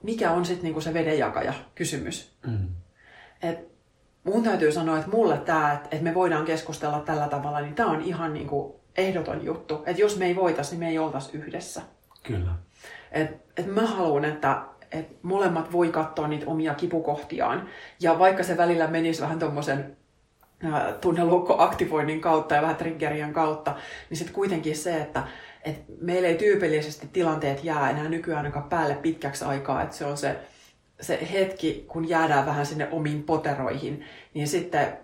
mikä on sitten niinku se vedenjakaja kysymys. Mm. Et mun täytyy sanoa, että mulle tämä, että, että me voidaan keskustella tällä tavalla, niin tämä on ihan niin kuin ehdoton juttu. Että jos me ei voitaisi, niin me ei oltaisi yhdessä. Kyllä. Et, et mä haluan, että et molemmat voi katsoa niitä omia kipukohtiaan. Ja vaikka se välillä menisi vähän tuommoisen tunnelukkoaktivoinnin kautta ja vähän triggerien kautta, niin sitten kuitenkin se, että et meillä ei tyypillisesti tilanteet jää enää nykyään ainakaan päälle pitkäksi aikaa, että se on se, se hetki, kun jäädään vähän sinne omiin poteroihin, niin sitten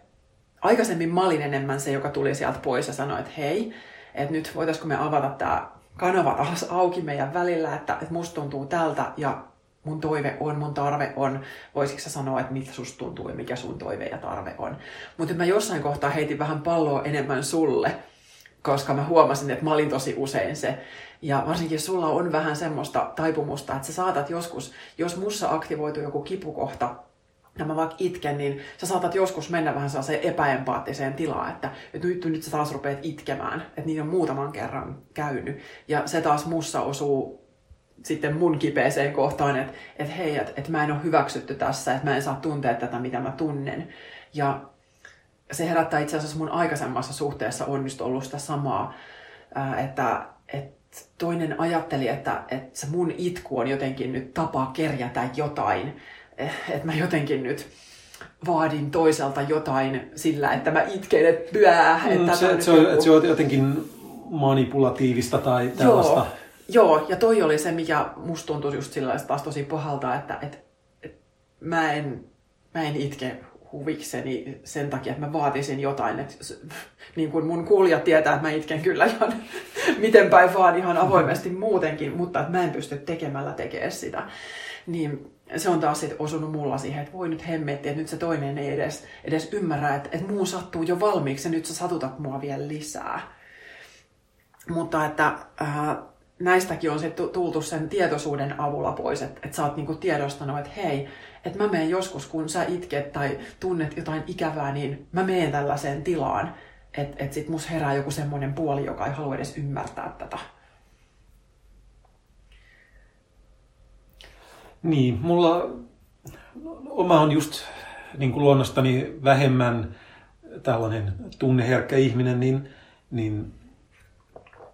aikaisemmin mä olin enemmän se, joka tuli sieltä pois ja sanoi, että hei, että nyt voitaisiko me avata tämä kanava taas auki meidän välillä, että, että musta tuntuu tältä ja mun toive on, mun tarve on, voisitko sä sanoa, että miltä susta tuntuu ja mikä sun toive ja tarve on. Mutta mä jossain kohtaa heitin vähän palloa enemmän sulle, koska mä huomasin, että mä olin tosi usein se. Ja varsinkin sulla on vähän semmoista taipumusta, että sä saatat joskus, jos mussa aktivoituu joku kipukohta, ja mä vaikka itken, niin sä saatat joskus mennä vähän sellaiseen epäempaattiseen tilaan, että, että nyt, nyt sä taas rupeat itkemään. Että niin on muutaman kerran käynyt. Ja se taas mussa osuu sitten mun kipeeseen kohtaan, että, että hei, että, että mä en ole hyväksytty tässä, että mä en saa tuntea tätä, mitä mä tunnen. Ja se herättää itse asiassa mun aikaisemmassa suhteessa onnistu ollut sitä samaa, että, että toinen ajatteli, että, että se mun itku on jotenkin nyt tapa kerjätä jotain, että mä jotenkin nyt vaadin toiselta jotain sillä, että mä itken, että pyää. Että mm, se, se, on, että se on jotenkin manipulatiivista tai tällaista. Joo, joo, ja toi oli se, mikä musta tuntui just sillä taas tosi pahalta, että, että, että mä, en, mä en itke huvikseni sen takia, että mä vaatisin jotain. Että, niin kuin mun kuulijat tietää, että mä itken kyllä ihan miten päin vaan ihan avoimesti muutenkin, mutta että mä en pysty tekemällä tekemään sitä. Niin se on taas sit osunut mulla siihen, että voi nyt hemmetti, että nyt se toinen ei edes, edes ymmärrä, että, että muu sattuu jo valmiiksi ja nyt sä satutat mua vielä lisää. Mutta että äh, näistäkin on sitten tultu sen tietoisuuden avulla pois, että, että sä oot niinku tiedostanut, että hei, että mä menen joskus, kun sä itket tai tunnet jotain ikävää, niin mä menen tällaiseen tilaan, että, että sit mus herää joku semmoinen puoli, joka ei halua edes ymmärtää tätä. Niin, mulla oma on just niin kuin luonnostani vähemmän tällainen tunneherkkä ihminen, niin, niin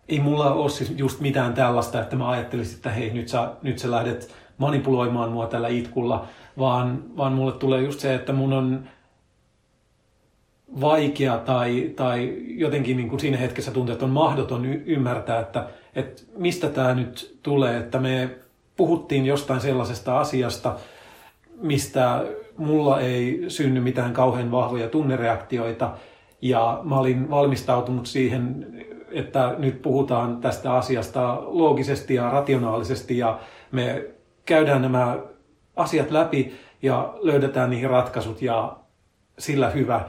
ei mulla ole siis just mitään tällaista, että mä ajattelisin, että hei, nyt sä, nyt sä lähdet manipuloimaan mua tällä itkulla, vaan, vaan mulle tulee just se, että mun on vaikea tai, tai jotenkin niin kuin siinä hetkessä tuntuu, että on mahdoton y- ymmärtää, että, että mistä tämä nyt tulee, että me puhuttiin jostain sellaisesta asiasta, mistä mulla ei synny mitään kauhean vahvoja tunnereaktioita, ja mä olin valmistautunut siihen, että nyt puhutaan tästä asiasta loogisesti ja rationaalisesti, ja me käydään nämä asiat läpi ja löydetään niihin ratkaisut, ja sillä hyvä.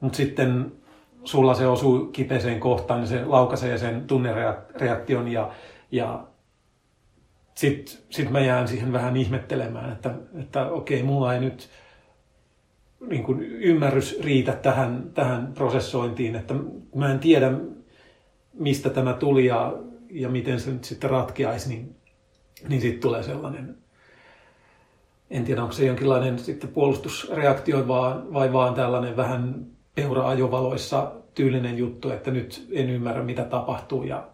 Mutta sitten sulla se osuu kipeeseen kohtaan, niin se laukaisee sen tunnereaktion, ja, ja sitten sit mä jään siihen vähän ihmettelemään, että, että okei, mulla ei nyt niin ymmärrys riitä tähän, tähän prosessointiin, että mä en tiedä, mistä tämä tuli ja, ja miten se nyt sitten ratkeaisi, niin, niin sitten tulee sellainen, en tiedä onko se jonkinlainen sitten puolustusreaktio vai, vai vaan tällainen vähän peura-ajovaloissa tyylinen juttu, että nyt en ymmärrä mitä tapahtuu ja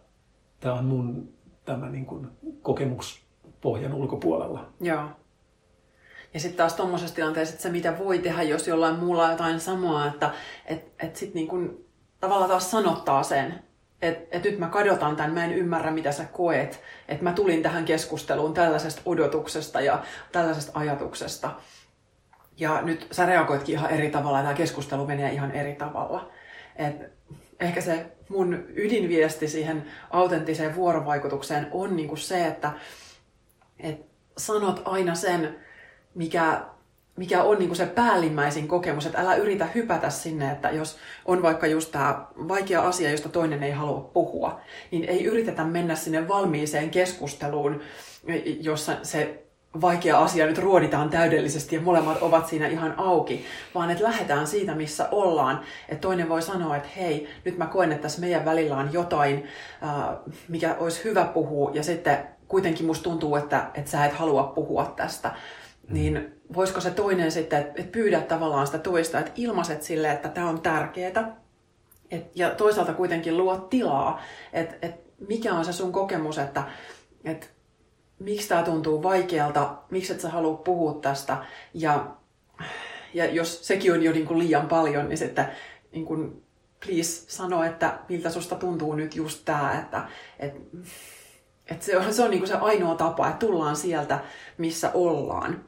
tämä on mun tämä niin kuin kokemuspohjan ulkopuolella. Joo. Ja sitten taas tuommoisessa tilanteessa, että se mitä voi tehdä, jos jollain muulla on jotain samaa, että et, et sitten niin tavallaan taas sanottaa sen, että et nyt mä kadotan tämän, mä en ymmärrä mitä sä koet, että mä tulin tähän keskusteluun tällaisesta odotuksesta ja tällaisesta ajatuksesta. Ja nyt sä reagoitkin ihan eri tavalla ja tämä keskustelu menee ihan eri tavalla. Et ehkä se mun ydinviesti siihen autenttiseen vuorovaikutukseen on niin kuin se, että et sanot aina sen, mikä, mikä on niin kuin se päällimmäisin kokemus, että älä yritä hypätä sinne, että jos on vaikka just tämä vaikea asia, josta toinen ei halua puhua, niin ei yritetä mennä sinne valmiiseen keskusteluun, jossa se vaikea asia nyt ruoditaan täydellisesti ja molemmat ovat siinä ihan auki, vaan että lähdetään siitä, missä ollaan. Että toinen voi sanoa, että hei, nyt mä koen, että tässä meidän välillä on jotain, mikä olisi hyvä puhua, ja sitten kuitenkin musta tuntuu, että, että sä et halua puhua tästä. Niin voisiko se toinen sitten, että pyydä tavallaan sitä toista, että ilmaiset sille, että tämä on tärkeää, et, ja toisaalta kuitenkin luo tilaa, että et mikä on se sun kokemus, että et miksi tämä tuntuu vaikealta, miksi et sä halua puhua tästä. Ja, ja jos sekin on jo niin kuin liian paljon, niin sitten niin kuin, please sano, että miltä susta tuntuu nyt just tämä, että et, et se on, se, on niin kuin se ainoa tapa, että tullaan sieltä, missä ollaan.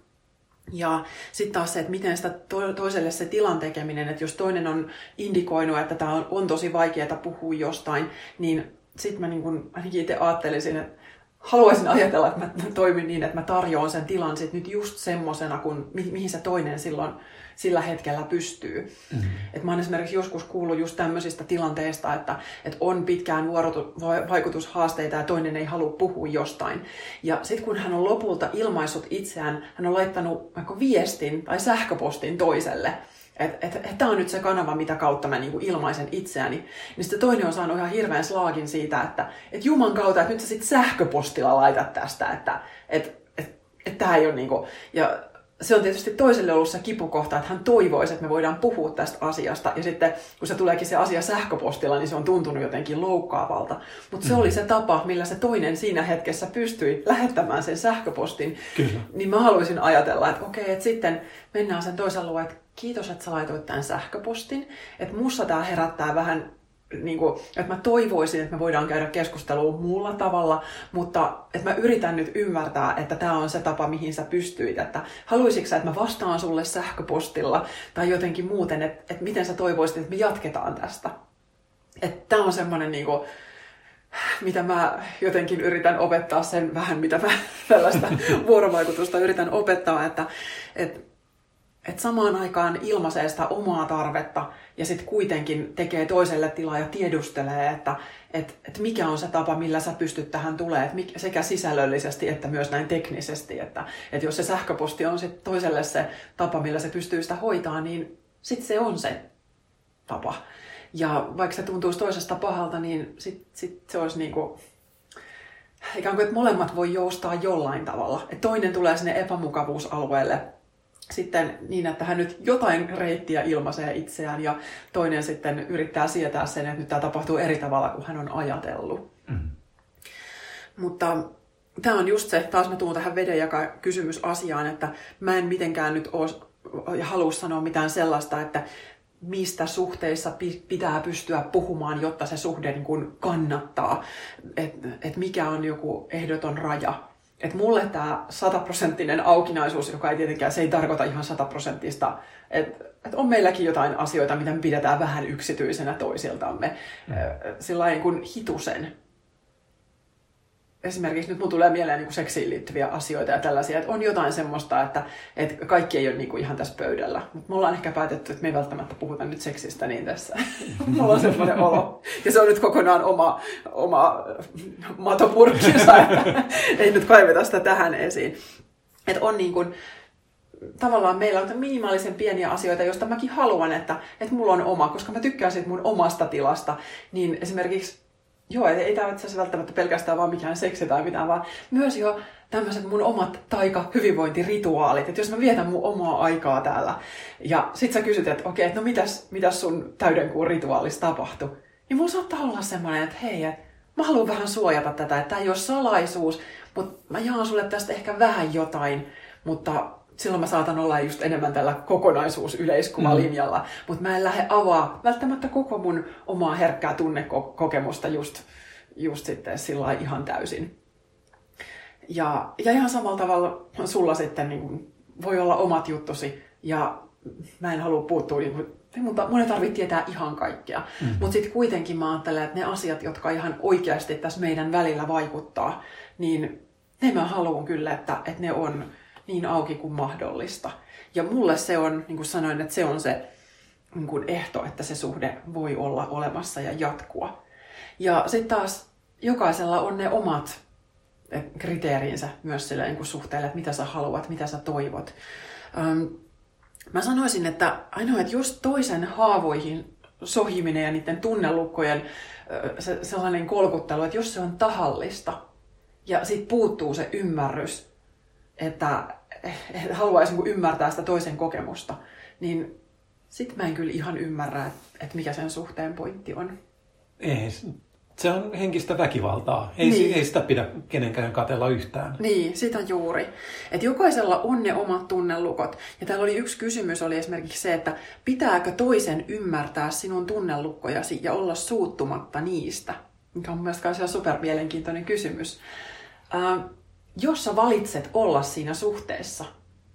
Ja sitten taas se, että miten sitä toiselle se tilan tekeminen, että jos toinen on indikoinut, että tämä on, on tosi vaikeaa puhua jostain, niin sitten mä niin kun, ainakin itse ajattelisin, että haluaisin ajatella, että mä toimin niin, että mä tarjoan sen tilan sit nyt just semmosena, kun, mi- mihin se toinen silloin sillä hetkellä pystyy. Mm-hmm. Et mä oon esimerkiksi joskus kuullut just tämmöisistä tilanteista, että, että on pitkään vuorovaikutushaasteita ja toinen ei halua puhua jostain. Ja sitten kun hän on lopulta ilmaissut itseään, hän on laittanut vaikka viestin tai sähköpostin toiselle, että et, et, tämä on nyt se kanava, mitä kautta mä niinku ilmaisen itseäni. Niin sitten toinen on saanut ihan hirveän slaagin siitä, että et Juman kautta, että nyt sä sitten sähköpostilla laitat tästä, että et, et, et tämä ei ole niinku... Ja se on tietysti toiselle ollut se kipukohta, että hän toivoisi, että me voidaan puhua tästä asiasta. Ja sitten kun se tuleekin se asia sähköpostilla, niin se on tuntunut jotenkin loukkaavalta. Mutta se mm. oli se tapa, millä se toinen siinä hetkessä pystyi lähettämään sen sähköpostin. Kyllä. Niin mä haluaisin ajatella, että okei, että sitten mennään sen toisen luo, että kiitos, että sä laitoit tämän sähköpostin. Että mussa tämä herättää vähän niin kuin, että mä toivoisin, että me voidaan käydä keskustelua muulla tavalla, mutta että mä yritän nyt ymmärtää, että tämä on se tapa, mihin sä pystyit. Että haluaisitko sä, että mä vastaan sulle sähköpostilla tai jotenkin muuten, että, että miten sä toivoisit, että me jatketaan tästä. Että tämä on semmoinen niin kuin, mitä mä jotenkin yritän opettaa sen vähän, mitä mä tällaista vuorovaikutusta yritän opettaa, että, että että samaan aikaan ilmaisee sitä omaa tarvetta ja sitten kuitenkin tekee toiselle tilaa ja tiedustelee, että et, et mikä on se tapa, millä sä pystyt tähän tulee, sekä sisällöllisesti että myös näin teknisesti. Että et jos se sähköposti on sit toiselle se tapa, millä se pystyy sitä hoitaa, niin sitten se on se tapa. Ja vaikka se tuntuisi toisesta pahalta, niin sitten sit se olisi niinku, ikään kuin, että molemmat voi joustaa jollain tavalla. Et toinen tulee sinne epämukavuusalueelle sitten niin, että hän nyt jotain reittiä ilmaisee itseään ja toinen sitten yrittää sietää sen, että nyt tämä tapahtuu eri tavalla kuin hän on ajatellut. Mm. Mutta tämä on just se, taas mä tuun tähän vedenjaka kysymysasiaan, että mä en mitenkään nyt ole halua sanoa mitään sellaista, että mistä suhteissa pitää pystyä puhumaan, jotta se suhde niin kuin kannattaa, että et mikä on joku ehdoton raja että mulle tämä sataprosenttinen aukinaisuus, joka ei tietenkään, se ei tarkoita ihan sataprosenttista, että et on meilläkin jotain asioita, mitä me pidetään vähän yksityisenä toisiltamme, mm. sillä kuin hitusen esimerkiksi nyt mun tulee mieleen niin seksiin liittyviä asioita ja tällaisia, että on jotain semmoista, että, että kaikki ei ole niin kuin ihan tässä pöydällä. Mutta me ollaan ehkä päätetty, että me ei välttämättä puhuta nyt seksistä niin tässä. Mulla on semmoinen olo. Ja se on nyt kokonaan oma, oma matopurkkinsa, ei nyt kaiveta sitä tähän esiin. Että on niin kuin, tavallaan meillä on minimaalisen pieniä asioita, joista mäkin haluan, että, että mulla on oma, koska mä tykkään siitä mun omasta tilasta. Niin esimerkiksi Joo, ei tämä itse välttämättä pelkästään vaan mikään seksi tai mitään, vaan myös jo tämmöiset mun omat taika-hyvinvointirituaalit. Että jos mä vietän mun omaa aikaa täällä ja sit sä kysyt, että okei, okay, no mitäs, mitäs sun täydenkuun rituaalissa tapahtui? Niin mulla saattaa olla semmoinen, että hei, et, mä haluan vähän suojata tätä, että tämä ei ole salaisuus, mutta mä jaan sulle tästä ehkä vähän jotain, mutta silloin mä saatan olla just enemmän tällä kokonaisuus-yleiskuvalinjalla, mm. mutta mä en lähde avaa välttämättä koko mun omaa herkkää tunnekokemusta just, just sitten sillä ihan täysin. Ja, ja ihan samalla tavalla sulla sitten niin kuin, voi olla omat juttusi ja mä en halua puuttua, niin kuin, mutta mun ei tarvitse tietää ihan kaikkea. Mm. Mutta sitten kuitenkin mä ajattelen, että ne asiat, jotka ihan oikeasti tässä meidän välillä vaikuttaa, niin ne mä haluan kyllä, että, että ne on niin auki kuin mahdollista. Ja mulle se on, niin kuin sanoin, että se on se niin kuin ehto, että se suhde voi olla olemassa ja jatkua. Ja sitten taas jokaisella on ne omat eh, kriteerinsä myös sille niin suhteelle, että mitä sä haluat, mitä sä toivot. Um, mä sanoisin, että ainoa, että jos toisen haavoihin sohiminen ja niiden tunnelukkojen se, sellainen kolkuttelu, että jos se on tahallista ja siitä puuttuu se ymmärrys, että haluaisi niin ymmärtää sitä toisen kokemusta, niin sitten mä en kyllä ihan ymmärrä, että, mikä sen suhteen pointti on. Ei, se on henkistä väkivaltaa. Ei, niin. ei sitä pidä kenenkään katella yhtään. Niin, sitä juuri. Että jokaisella on ne omat tunnelukot. Ja täällä oli yksi kysymys, oli esimerkiksi se, että pitääkö toisen ymmärtää sinun tunnelukkojasi ja olla suuttumatta niistä? Mikä on mielestäni ihan super mielenkiintoinen kysymys. Äh, jos sä valitset olla siinä suhteessa,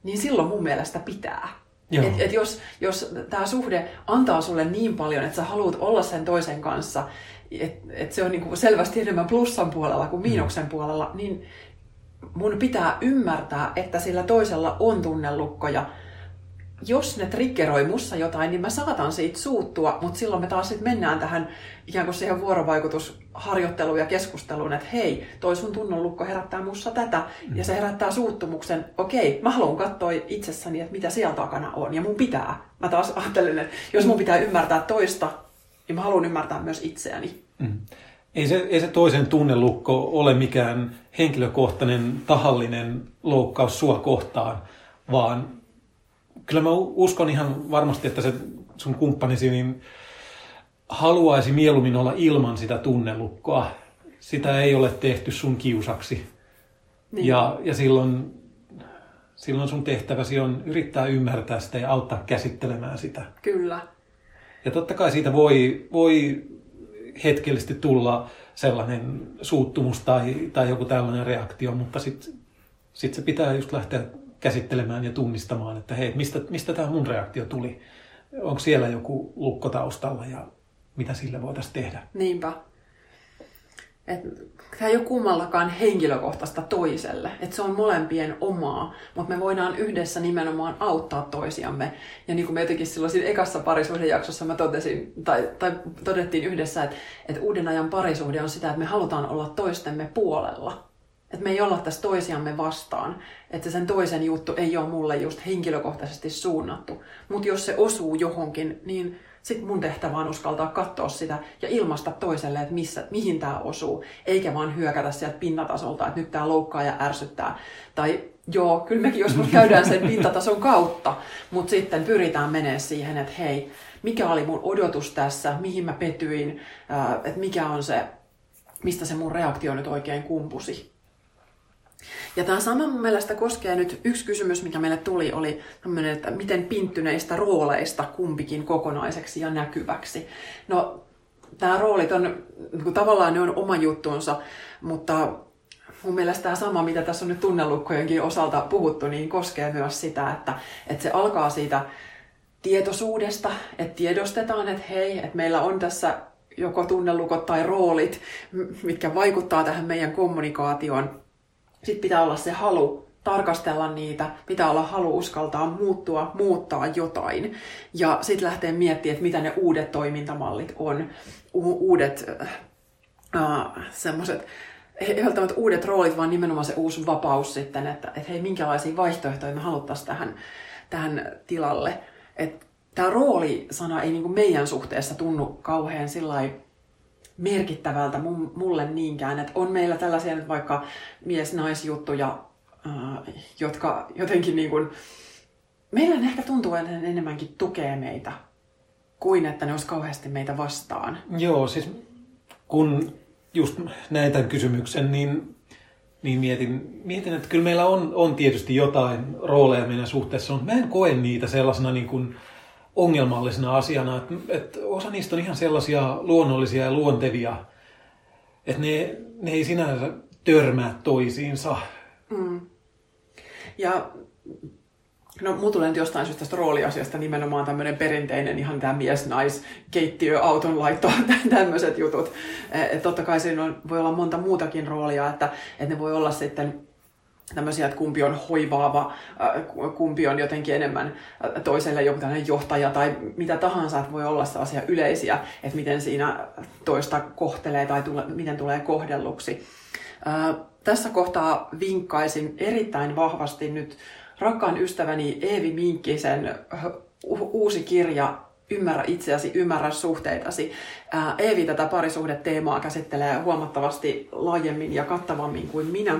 niin silloin mun mielestä pitää. Et, et jos, jos tämä suhde antaa sulle niin paljon, että sä haluat olla sen toisen kanssa, että et se on niinku selvästi enemmän plussan puolella kuin miinuksen mm. puolella, niin mun pitää ymmärtää, että sillä toisella on tunnelukkoja, jos ne triggeroi mussa jotain, niin mä saatan siitä suuttua, mutta silloin me taas sitten mennään tähän ikään kuin siihen vuorovaikutusharjoitteluun ja keskusteluun, että hei, toi sun tunnonlukko herättää mussa tätä, mm. ja se herättää suuttumuksen, okei, mä haluan katsoa itsessäni, että mitä siellä takana on, ja mun pitää. Mä taas ajattelen, että jos mun pitää ymmärtää toista, niin mä haluan ymmärtää myös itseäni. Mm. Ei se, ei se toisen tunnelukko ole mikään henkilökohtainen, tahallinen loukkaus sua kohtaan, vaan kyllä mä uskon ihan varmasti, että se sun kumppanisi niin haluaisi mieluummin olla ilman sitä tunnelukkoa. Sitä ei ole tehty sun kiusaksi. Niin. Ja, ja silloin, silloin sun tehtäväsi on yrittää ymmärtää sitä ja auttaa käsittelemään sitä. Kyllä. Ja totta kai siitä voi, voi hetkellisesti tulla sellainen suuttumus tai, tai joku tällainen reaktio, mutta sitten sit se pitää just lähteä käsittelemään ja tunnistamaan, että hei, mistä, mistä tämä mun reaktio tuli? Onko siellä joku lukko taustalla ja mitä sille voitaisiin tehdä? Niinpä. Tämä ei ole kummallakaan henkilökohtaista toiselle, että se on molempien omaa, mutta me voidaan yhdessä nimenomaan auttaa toisiamme. Ja niin kuin me jotenkin silloin siinä ekassa parisuhdejaksossa mä totesin, tai, tai todettiin yhdessä, että, että uuden ajan parisuhde on sitä, että me halutaan olla toistemme puolella. Että me ei olla tässä toisiamme vastaan. Että sen toisen juttu ei ole mulle just henkilökohtaisesti suunnattu. Mutta jos se osuu johonkin, niin sitten mun tehtävä on uskaltaa katsoa sitä ja ilmaista toiselle, että missä, mihin tämä osuu. Eikä vaan hyökätä sieltä pinnatasolta, että nyt tämä loukkaa ja ärsyttää. Tai joo, kyllä mekin joskus käydään sen pintatason kautta, mutta sitten pyritään menemään siihen, että hei, mikä oli mun odotus tässä, mihin mä petyin, että mikä on se, mistä se mun reaktio nyt oikein kumpusi. Ja tämä sama mun mielestä koskee nyt, yksi kysymys, mikä meille tuli, oli tämmöinen, että miten pinttyneistä rooleista kumpikin kokonaiseksi ja näkyväksi. No, tämä roolit on, niin tavallaan ne on oma juttuunsa, mutta mun mielestä tämä sama, mitä tässä on nyt tunnelukkojenkin osalta puhuttu, niin koskee myös sitä, että, että se alkaa siitä tietoisuudesta, että tiedostetaan, että hei, että meillä on tässä joko tunnelukot tai roolit, mitkä vaikuttaa tähän meidän kommunikaatioon sitten pitää olla se halu tarkastella niitä, pitää olla halu uskaltaa muuttua, muuttaa jotain. Ja sitten lähtee miettimään, että mitä ne uudet toimintamallit on, U- uudet äh, semmoiset, ei välttämättä uudet roolit, vaan nimenomaan se uusi vapaus sitten, että, että hei, minkälaisia vaihtoehtoja me haluttaisiin tähän, tähän tilalle. Että tämä rooli-sana ei niin meidän suhteessa tunnu kauhean sillä merkittävältä mulle niinkään. Että on meillä tällaisia nyt vaikka mies-naisjuttuja, äh, jotka jotenkin niin kuin, meillä ehkä tuntuu, että ne enemmänkin tukee meitä kuin että ne olisi kauheasti meitä vastaan. Joo, siis kun just näin tämän kysymyksen, niin, niin mietin, mietin, että kyllä meillä on, on tietysti jotain rooleja meidän suhteessa, mutta mä en koe niitä sellaisena niin kuin, ongelmallisena asiana, että, että osa niistä on ihan sellaisia luonnollisia ja luontevia, että ne, ne ei sinänsä törmää toisiinsa. Mm. Ja No, mulla tulee nyt jostain syystä tästä rooliasiasta nimenomaan tämmöinen perinteinen ihan tämä mies-nais, keittiö, auton laitto, tämmöiset jutut. Et totta kai siinä on, voi olla monta muutakin roolia, että, että ne voi olla sitten tämmöisiä, että kumpi on hoivaava, äh, kumpi on jotenkin enemmän äh, toiselle joku tämmöinen johtaja tai mitä tahansa, että voi olla sellaisia yleisiä, että miten siinä toista kohtelee tai tule, miten tulee kohdelluksi. Äh, tässä kohtaa vinkkaisin erittäin vahvasti nyt rakkaan ystäväni Eevi Minkkisen uusi kirja Ymmärrä itseäsi, ymmärrä suhteitasi. Eevi tätä parisuhdeteemaa käsittelee huomattavasti laajemmin ja kattavammin kuin minä.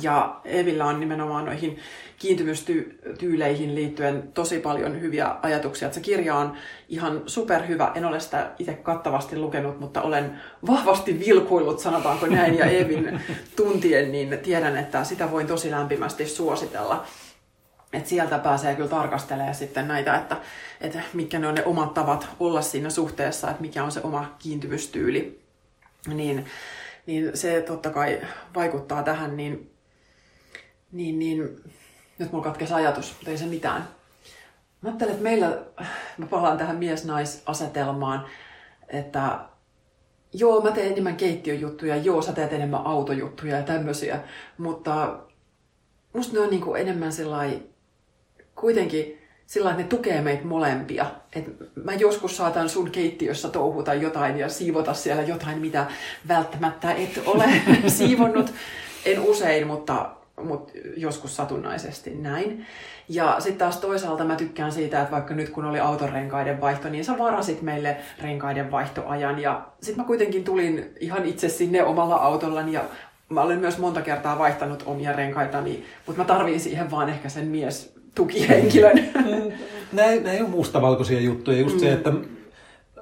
Ja Evillä on nimenomaan noihin kiintymystyyleihin liittyen tosi paljon hyviä ajatuksia. se kirja on ihan superhyvä. En ole sitä itse kattavasti lukenut, mutta olen vahvasti vilkuillut, sanotaanko näin, ja Evin tuntien, niin tiedän, että sitä voin tosi lämpimästi suositella. Et sieltä pääsee kyllä tarkastelemaan sitten näitä, että, että mitkä ne on ne omat tavat olla siinä suhteessa, että mikä on se oma kiintymystyyli. Niin, niin se totta kai vaikuttaa tähän, niin, niin, niin nyt mulla katkesi ajatus, mutta ei se mitään. Mä ajattelen, että meillä, mä palaan tähän mies-nais-asetelmaan, että joo, mä teen enemmän keittiöjuttuja, joo, sä teet enemmän autojuttuja ja tämmöisiä, mutta musta ne on niin kuin enemmän sellainen, kuitenkin sillä että ne tukee meitä molempia. Et mä joskus saatan sun keittiössä touhuta jotain ja siivota siellä jotain, mitä välttämättä et ole siivonnut. En usein, mutta mutta joskus satunnaisesti näin. Ja sitten taas toisaalta mä tykkään siitä, että vaikka nyt kun oli autorenkaiden vaihto, niin sä varasit meille renkaiden vaihtoajan. Ja sitten mä kuitenkin tulin ihan itse sinne omalla autollani ja mä olen myös monta kertaa vaihtanut omia renkaitani, mutta mä tarviin siihen vaan ehkä sen mies tukihenkilön. Nämä, nämä ei ole mustavalkoisia juttuja. Just mm. se, että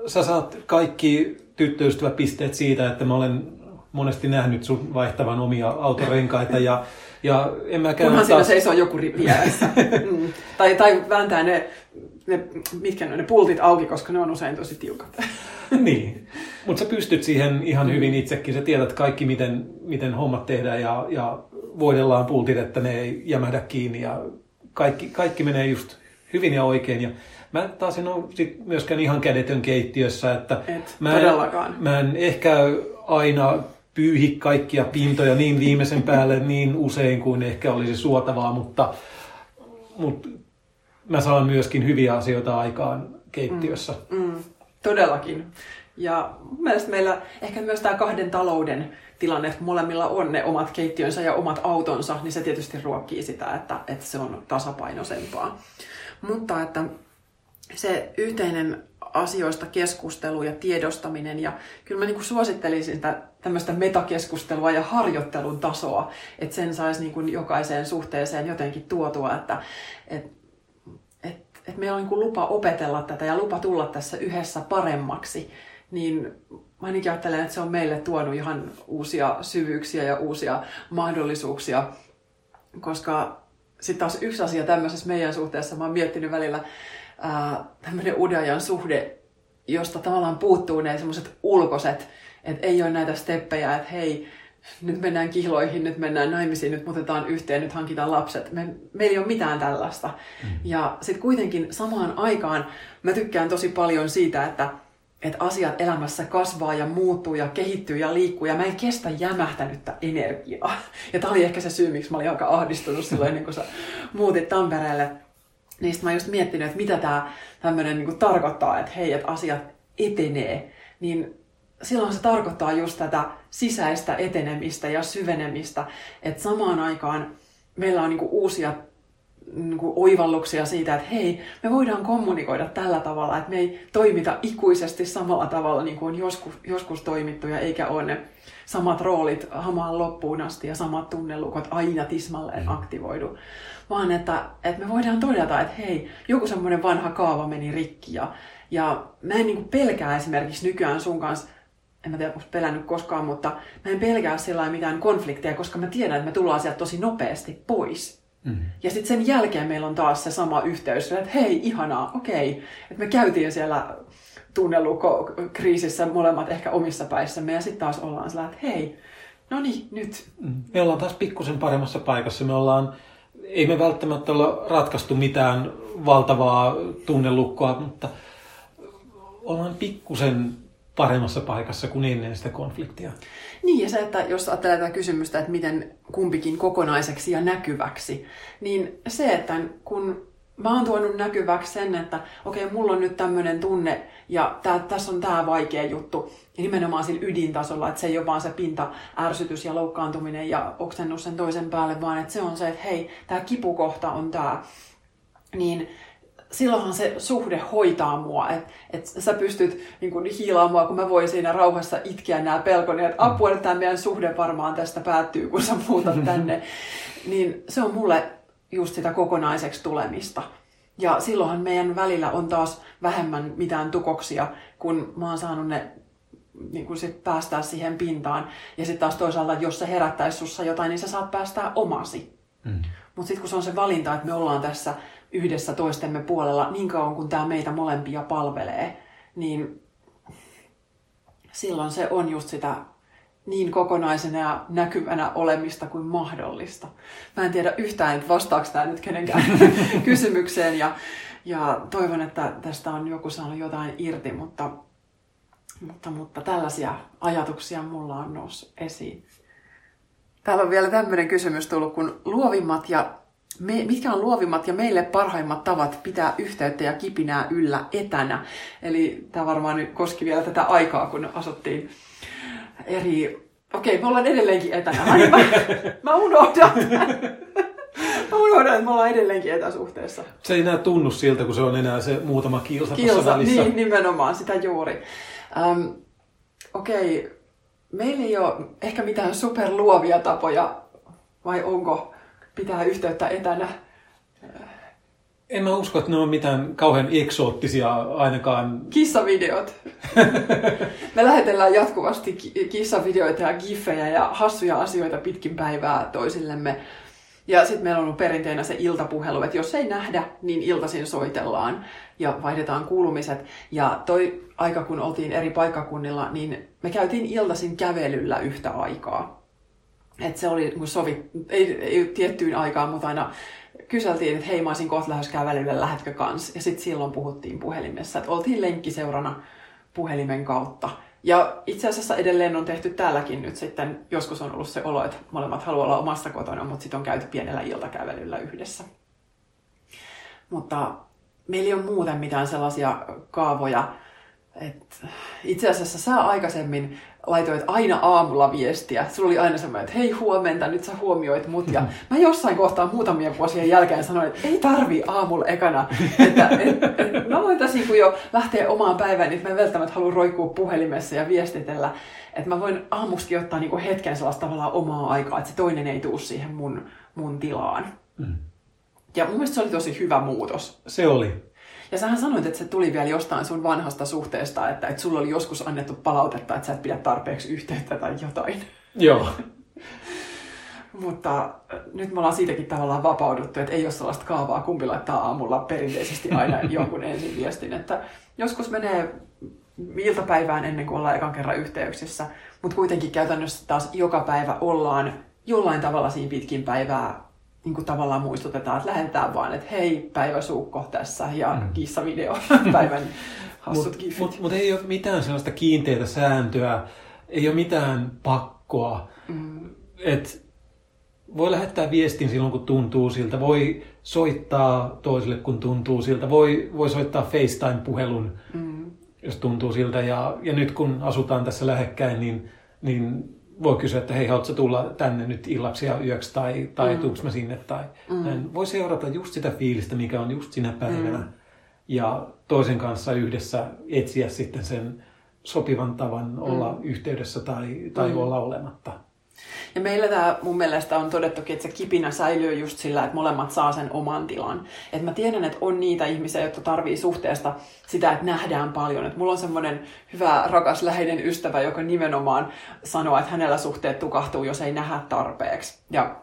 sä saat kaikki tyttöystäväpisteet siitä, että mä olen monesti nähnyt sun vaihtavan omia autorenkaita ja ja en mäkään Kunhan taas... siinä seisoo joku ripi mm. tai, tai vääntää ne, ne, mitkä ne, ne pultit auki, koska ne on usein tosi tiukat. niin, mutta sä pystyt siihen ihan hyvin itsekin. Sä tiedät kaikki, miten, miten hommat tehdään ja, ja voidellaan pultit, että ne ei jämähdä kiinni ja kaikki, kaikki menee just hyvin ja oikein. Ja mä taas en ole sit myöskään ihan kädetön keittiössä, että Et, mä, en, mä en ehkä aina pyyhi kaikkia pintoja niin viimeisen päälle niin usein kuin ehkä olisi suotavaa, mutta, mutta mä saan myöskin hyviä asioita aikaan keittiössä. Mm, mm, todellakin. Ja mun mielestä meillä ehkä myös tämä kahden talouden tilanne, että molemmilla on ne omat keittiönsä ja omat autonsa, niin se tietysti ruokkii sitä, että, että se on tasapainoisempaa. Mutta että se yhteinen asioista keskustelu ja tiedostaminen. Ja kyllä mä niin kuin suosittelisin sitä tämmöistä metakeskustelua ja harjoittelun tasoa, että sen saisi niin kuin jokaiseen suhteeseen jotenkin tuotua, että et, et, et meillä on niin kuin lupa opetella tätä ja lupa tulla tässä yhdessä paremmaksi. Niin mä ainakin ajattelen, että se on meille tuonut ihan uusia syvyyksiä ja uusia mahdollisuuksia, koska sitten taas yksi asia tämmöisessä meidän suhteessa, mä oon miettinyt välillä, tämmöinen uuden ajan suhde, josta tavallaan puuttuu ne semmoiset ulkoiset, että ei ole näitä steppejä, että hei, nyt mennään kihloihin, nyt mennään naimisiin, nyt muutetaan yhteen, nyt hankitaan lapset. Me, meillä ei ole mitään tällaista. Mm. Ja sitten kuitenkin samaan aikaan mä tykkään tosi paljon siitä, että, että asiat elämässä kasvaa ja muuttuu ja kehittyy ja liikkuu ja mä en kestä jämähtänyttä energiaa. Ja tämä oli ehkä se syy, miksi mä olin aika ahdistunut silloin, kuin sä muutit Tampereelle niin mä just miettinyt, että mitä tämä tämmöinen niin tarkoittaa, että hei, että asiat etenee. Niin silloin se tarkoittaa just tätä sisäistä etenemistä ja syvenemistä, että samaan aikaan meillä on niin uusia niin kuin oivalluksia siitä, että hei, me voidaan kommunikoida tällä tavalla, että me ei toimita ikuisesti samalla tavalla niin kuin on joskus, joskus toimittu ja eikä ole ne samat roolit hamaan loppuun asti ja samat tunnelukot aina tismalleen mm. aktivoidu vaan että, että me voidaan todeta, että hei, joku semmoinen vanha kaava meni rikki ja, ja mä en niin pelkää esimerkiksi nykyään sun kanssa en mä tiedä, onko pelännyt koskaan, mutta mä en pelkää sillä mitään konflikteja, koska mä tiedän, että me tullaan sieltä tosi nopeasti pois. Mm. Ja sitten sen jälkeen meillä on taas se sama yhteys, että hei, ihanaa, okei, että me käytiin siellä tunnelukko-kriisissä molemmat ehkä omissa päissämme ja sitten taas ollaan sillä, että hei, no niin, nyt. Mm. Me ollaan taas pikkusen paremmassa paikassa. Me ollaan ei me välttämättä olla ratkaistu mitään valtavaa tunnelukkoa, mutta ollaan pikkusen paremmassa paikassa kuin ennen sitä konfliktia. Niin, ja se, että jos ajattelee tätä kysymystä, että miten kumpikin kokonaiseksi ja näkyväksi, niin se, että kun mä oon tuonut näkyväksi sen, että okei, okay, mulla on nyt tämmöinen tunne ja tää, tässä on tämä vaikea juttu. Ja nimenomaan sillä ydintasolla, että se ei ole vaan se pinta, ärsytys ja loukkaantuminen ja oksennus sen toisen päälle, vaan että se on se, että hei, tämä kipukohta on tämä. Niin silloinhan se suhde hoitaa mua, että et sä pystyt niin kun, hiilaamaan mua, kun mä voin siinä rauhassa itkeä nämä pelkoni, että apua, että tämä meidän suhde varmaan tästä päättyy, kun sä muutat tänne. niin se on mulle just sitä kokonaiseksi tulemista. Ja silloinhan meidän välillä on taas vähemmän mitään tukoksia, kun mä oon saanut ne niin kuin sit päästää siihen pintaan. Ja sitten taas toisaalta, jos se herättäisi sussa jotain, niin sä saat päästää omasi. Mm. Mutta sitten kun se on se valinta, että me ollaan tässä yhdessä toistemme puolella niin kauan kuin tämä meitä molempia palvelee, niin silloin se on just sitä niin kokonaisena ja näkyvänä olemista kuin mahdollista. Mä en tiedä yhtään, että vastaako tämä nyt kenenkään kysymykseen ja, ja toivon, että tästä on joku saanut jotain irti, mutta, mutta, mutta tällaisia ajatuksia mulla on noussut esiin. Täällä on vielä tämmöinen kysymys tullut, kun luovimmat ja me, mitkä on luovimmat ja meille parhaimmat tavat pitää yhteyttä ja kipinää yllä etänä. Eli tämä varmaan nyt koski vielä tätä aikaa, kun asuttiin eri... Okei, me ollaan edelleenkin etänä. Mä, mä, mä unohdan. Mä unohdan, että me ollaan edelleenkin etäsuhteessa. Se ei enää tunnu siltä, kun se on enää se muutama kilsa, kilsa välissä. Niin, nimenomaan, sitä juuri. Um, Okei, meillä ei ole ehkä mitään superluovia tapoja, vai onko pitää yhteyttä etänä? En mä usko, että ne on mitään kauhean eksoottisia ainakaan. Kissavideot. Me lähetellään jatkuvasti kissavideoita ja giffejä ja hassuja asioita pitkin päivää toisillemme. Ja sitten meillä on ollut perinteenä se iltapuhelu, että jos ei nähdä, niin iltaisin soitellaan ja vaihdetaan kuulumiset. Ja toi aika, kun oltiin eri paikkakunnilla, niin me käytiin iltaisin kävelyllä yhtä aikaa. Et se oli niin sovi, ei, ei tiettyyn aikaan, mutta aina kyseltiin, että hei mä olisin kohta lähes kävelylle, lähetkö kans? Ja sitten silloin puhuttiin puhelimessa, että oltiin lenkkiseurana puhelimen kautta. Ja itse asiassa edelleen on tehty täälläkin nyt sitten, joskus on ollut se olo, että molemmat haluaa olla omassa kotona, mutta sitten on käyty pienellä iltakävelyllä yhdessä. Mutta meillä ei ole muuten mitään sellaisia kaavoja, et itse asiassa sä aikaisemmin laitoit aina aamulla viestiä. Sulla oli aina semmoinen, että hei huomenta, nyt sä huomioit mut. Ja mä jossain kohtaa muutamia vuosien jälkeen sanoin, että ei tarvi aamulla ekana. Että, et, et, mä voitaisiin kun jo lähteä omaan päivään, niin mä en välttämättä halua roikkua puhelimessa ja viestitellä. Että mä voin aamusti ottaa niinku hetken sellaista tavallaan omaa aikaa, että se toinen ei tuu siihen mun, mun tilaan. Mm. Ja mun mielestä se oli tosi hyvä muutos. Se oli. Ja sähän sanoit, että se tuli vielä jostain sun vanhasta suhteesta, että, että sulla oli joskus annettu palautetta, että sä et pidä tarpeeksi yhteyttä tai jotain. Joo. Mutta äh, nyt me ollaan siitäkin tavallaan vapauduttu, että ei ole sellaista kaavaa, kumpi laittaa aamulla perinteisesti aina jonkun ensin viestin. Että joskus menee iltapäivään ennen kuin ollaan ekan kerran yhteyksissä, mutta kuitenkin käytännössä taas joka päivä ollaan jollain tavalla siinä pitkin päivää niin kuin tavallaan muistutetaan, että lähdetään vaan, että hei, päiväsuukko tässä ja mm. kissavideo, päivän hassut Mutta mut, mut ei ole mitään sellaista kiinteitä sääntöä, ei ole mitään pakkoa. Mm. Et voi lähettää viestin silloin, kun tuntuu siltä. Voi soittaa toiselle, kun tuntuu siltä. Voi, voi soittaa FaceTime-puhelun, mm. jos tuntuu siltä. Ja, ja nyt kun asutaan tässä lähekkäin, niin, niin voi kysyä, että hei, haluatko tulla tänne nyt illaksi ja yöksi tai, tai mm. tuuks mä sinne. Tai, mm. Voi seurata just sitä fiilistä, mikä on just sinä päivänä. Mm. Ja toisen kanssa yhdessä etsiä sitten sen sopivan tavan olla mm. yhteydessä tai, tai mm. olla olematta. Ja meillä tämä mun mielestä on todettukin, että se kipinä säilyy just sillä, että molemmat saa sen oman tilan. Et mä tiedän, että on niitä ihmisiä, jotka tarvii suhteesta sitä, että nähdään paljon. Et mulla on semmoinen hyvä, rakas, läheinen ystävä, joka nimenomaan sanoo, että hänellä suhteet tukahtuu, jos ei nähdä tarpeeksi. Ja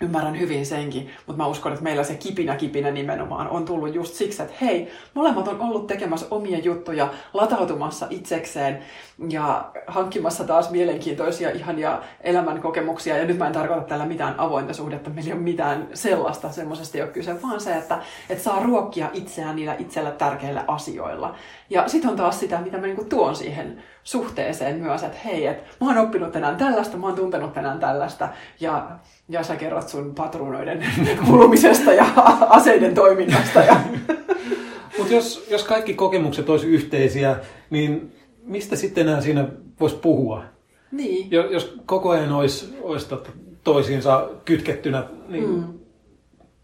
ymmärrän hyvin senkin, mutta mä uskon, että meillä se kipinä kipinä nimenomaan on tullut just siksi, että hei, molemmat on ollut tekemässä omia juttuja, latautumassa itsekseen ja hankkimassa taas mielenkiintoisia ihania elämän kokemuksia. Ja nyt mä en tarkoita tällä mitään avointa suhdetta, meillä ei ole mitään sellaista, semmoisesta ei ole kyse, vaan se, että, että saa ruokkia itseään niillä itsellä tärkeillä asioilla. Ja sitten on taas sitä, mitä mä niinku tuon siihen suhteeseen myös, että hei, että mä oon oppinut tänään tällaista, mä oon tuntenut tänään tällaista, ja, ja sä kerrot sun patruunoiden kulumisesta ja aseiden toiminnasta. Ja... Mutta jos, jos kaikki kokemukset olisi yhteisiä, niin mistä sitten enää siinä voisi puhua? Niin. Jos koko ajan olisi, olisi toisiinsa kytkettynä, niin mm.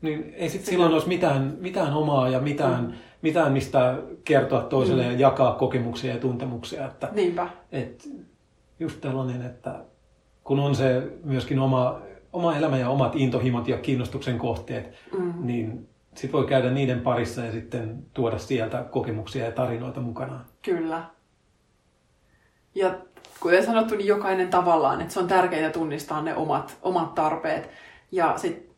niin ei sit silloin olisi mitään, mitään omaa ja mitään, mm. mitään mistä kertoa toiselle mm. ja jakaa kokemuksia ja tuntemuksia. Että, Niinpä. Et just tällainen, että kun on se myöskin oma, oma elämä ja omat intohimot ja kiinnostuksen kohteet, mm. niin sit voi käydä niiden parissa ja sitten tuoda sieltä kokemuksia ja tarinoita mukanaan. Kyllä. Ja kuten sanottu, niin jokainen tavallaan, että se on tärkeää tunnistaa ne omat, omat tarpeet. Ja sitten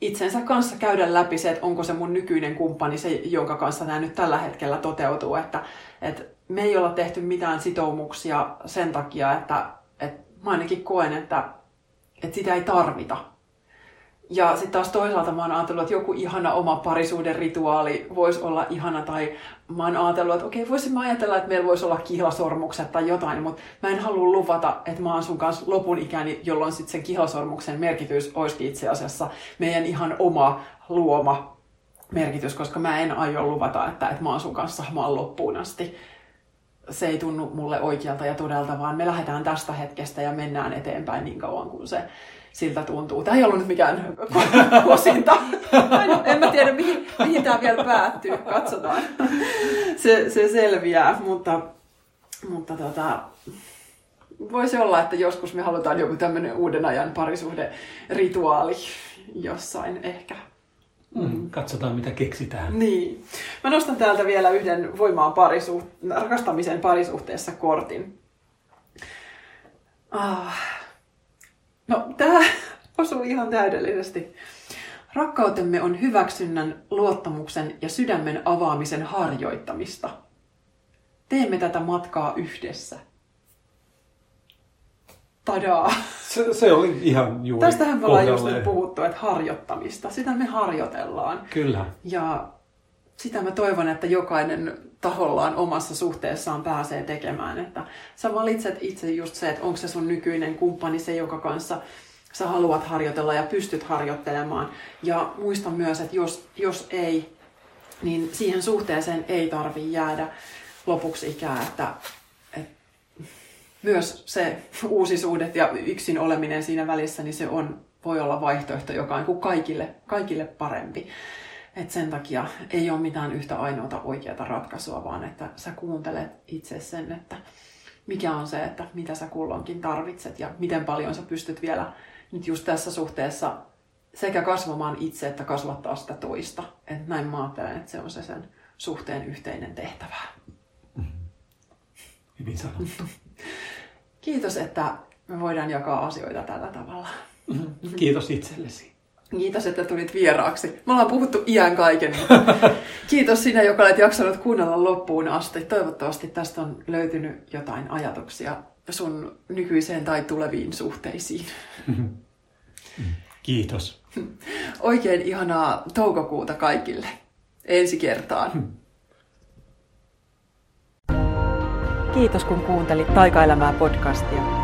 itsensä kanssa käydä läpi se, että onko se mun nykyinen kumppani se, jonka kanssa nämä nyt tällä hetkellä toteutuu. Että, että me ei olla tehty mitään sitoumuksia sen takia, että, että mä ainakin koen, että, että sitä ei tarvita. Ja sitten taas toisaalta mä oon ajatellut, että joku ihana oma parisuuden rituaali voisi olla ihana, tai mä oon ajatellut, että okei, voisin mä ajatella, että meillä voisi olla kihlasormukset tai jotain, mutta mä en halua luvata, että mä oon sun kanssa lopun ikäni, jolloin sitten sen kihlasormuksen merkitys olisikin itse asiassa meidän ihan oma luoma merkitys, koska mä en aio luvata, että, että mä oon sun kanssa maan loppuun asti. Se ei tunnu mulle oikealta ja todelta, vaan me lähdetään tästä hetkestä ja mennään eteenpäin niin kauan kuin se siltä tuntuu. Tämä ei ollut nyt mikään kosinta. En mä tiedä, mihin, mihin tämä vielä päättyy. Katsotaan. Se, se selviää, mutta, mutta tota, voisi olla, että joskus me halutaan joku tämmöinen uuden ajan parisuhde rituaali jossain ehkä. Mm, katsotaan, mitä keksitään. Niin. Mä nostan täältä vielä yhden voimaan parisuht- rakastamisen parisuhteessa kortin. Ah, No, tämä osuu ihan täydellisesti. Rakkautemme on hyväksynnän, luottamuksen ja sydämen avaamisen harjoittamista. Teemme tätä matkaa yhdessä. Tadaa! Se, se oli ihan juuri Tästähän me ollaan just nyt puhuttu, että harjoittamista. Sitä me harjoitellaan. Kyllä. Ja sitä mä toivon, että jokainen tahollaan omassa suhteessaan pääsee tekemään. Että sä valitset itse just se, että onko se sun nykyinen kumppani se, jonka kanssa sä haluat harjoitella ja pystyt harjoittelemaan. Ja muista myös, että jos, jos ei, niin siihen suhteeseen ei tarvi jäädä lopuksi ikää, että, että myös se uusisuudet ja yksin oleminen siinä välissä, niin se on, voi olla vaihtoehto, joka on kaikille, kaikille parempi. Et sen takia ei ole mitään yhtä ainoata oikeaa ratkaisua, vaan että sä kuuntelet itse sen, että mikä on se, että mitä sä kulloinkin tarvitset ja miten paljon sä pystyt vielä nyt just tässä suhteessa sekä kasvamaan itse että kasvattaa sitä toista. Et näin mä ajattelen, että se on se sen suhteen yhteinen tehtävä. Mm-hmm. Hyvin sanottu. Kiitos, että me voidaan jakaa asioita tällä tavalla. Mm-hmm. Kiitos itsellesi. Kiitos, että tulit vieraaksi. Me ollaan puhuttu iän kaiken. Kiitos sinä, joka olet jaksanut kuunnella loppuun asti. Toivottavasti tästä on löytynyt jotain ajatuksia sun nykyiseen tai tuleviin suhteisiin. Kiitos. Oikein ihanaa toukokuuta kaikille. Ensi kertaan. Kiitos kun kuuntelit Taikaelämää podcastia.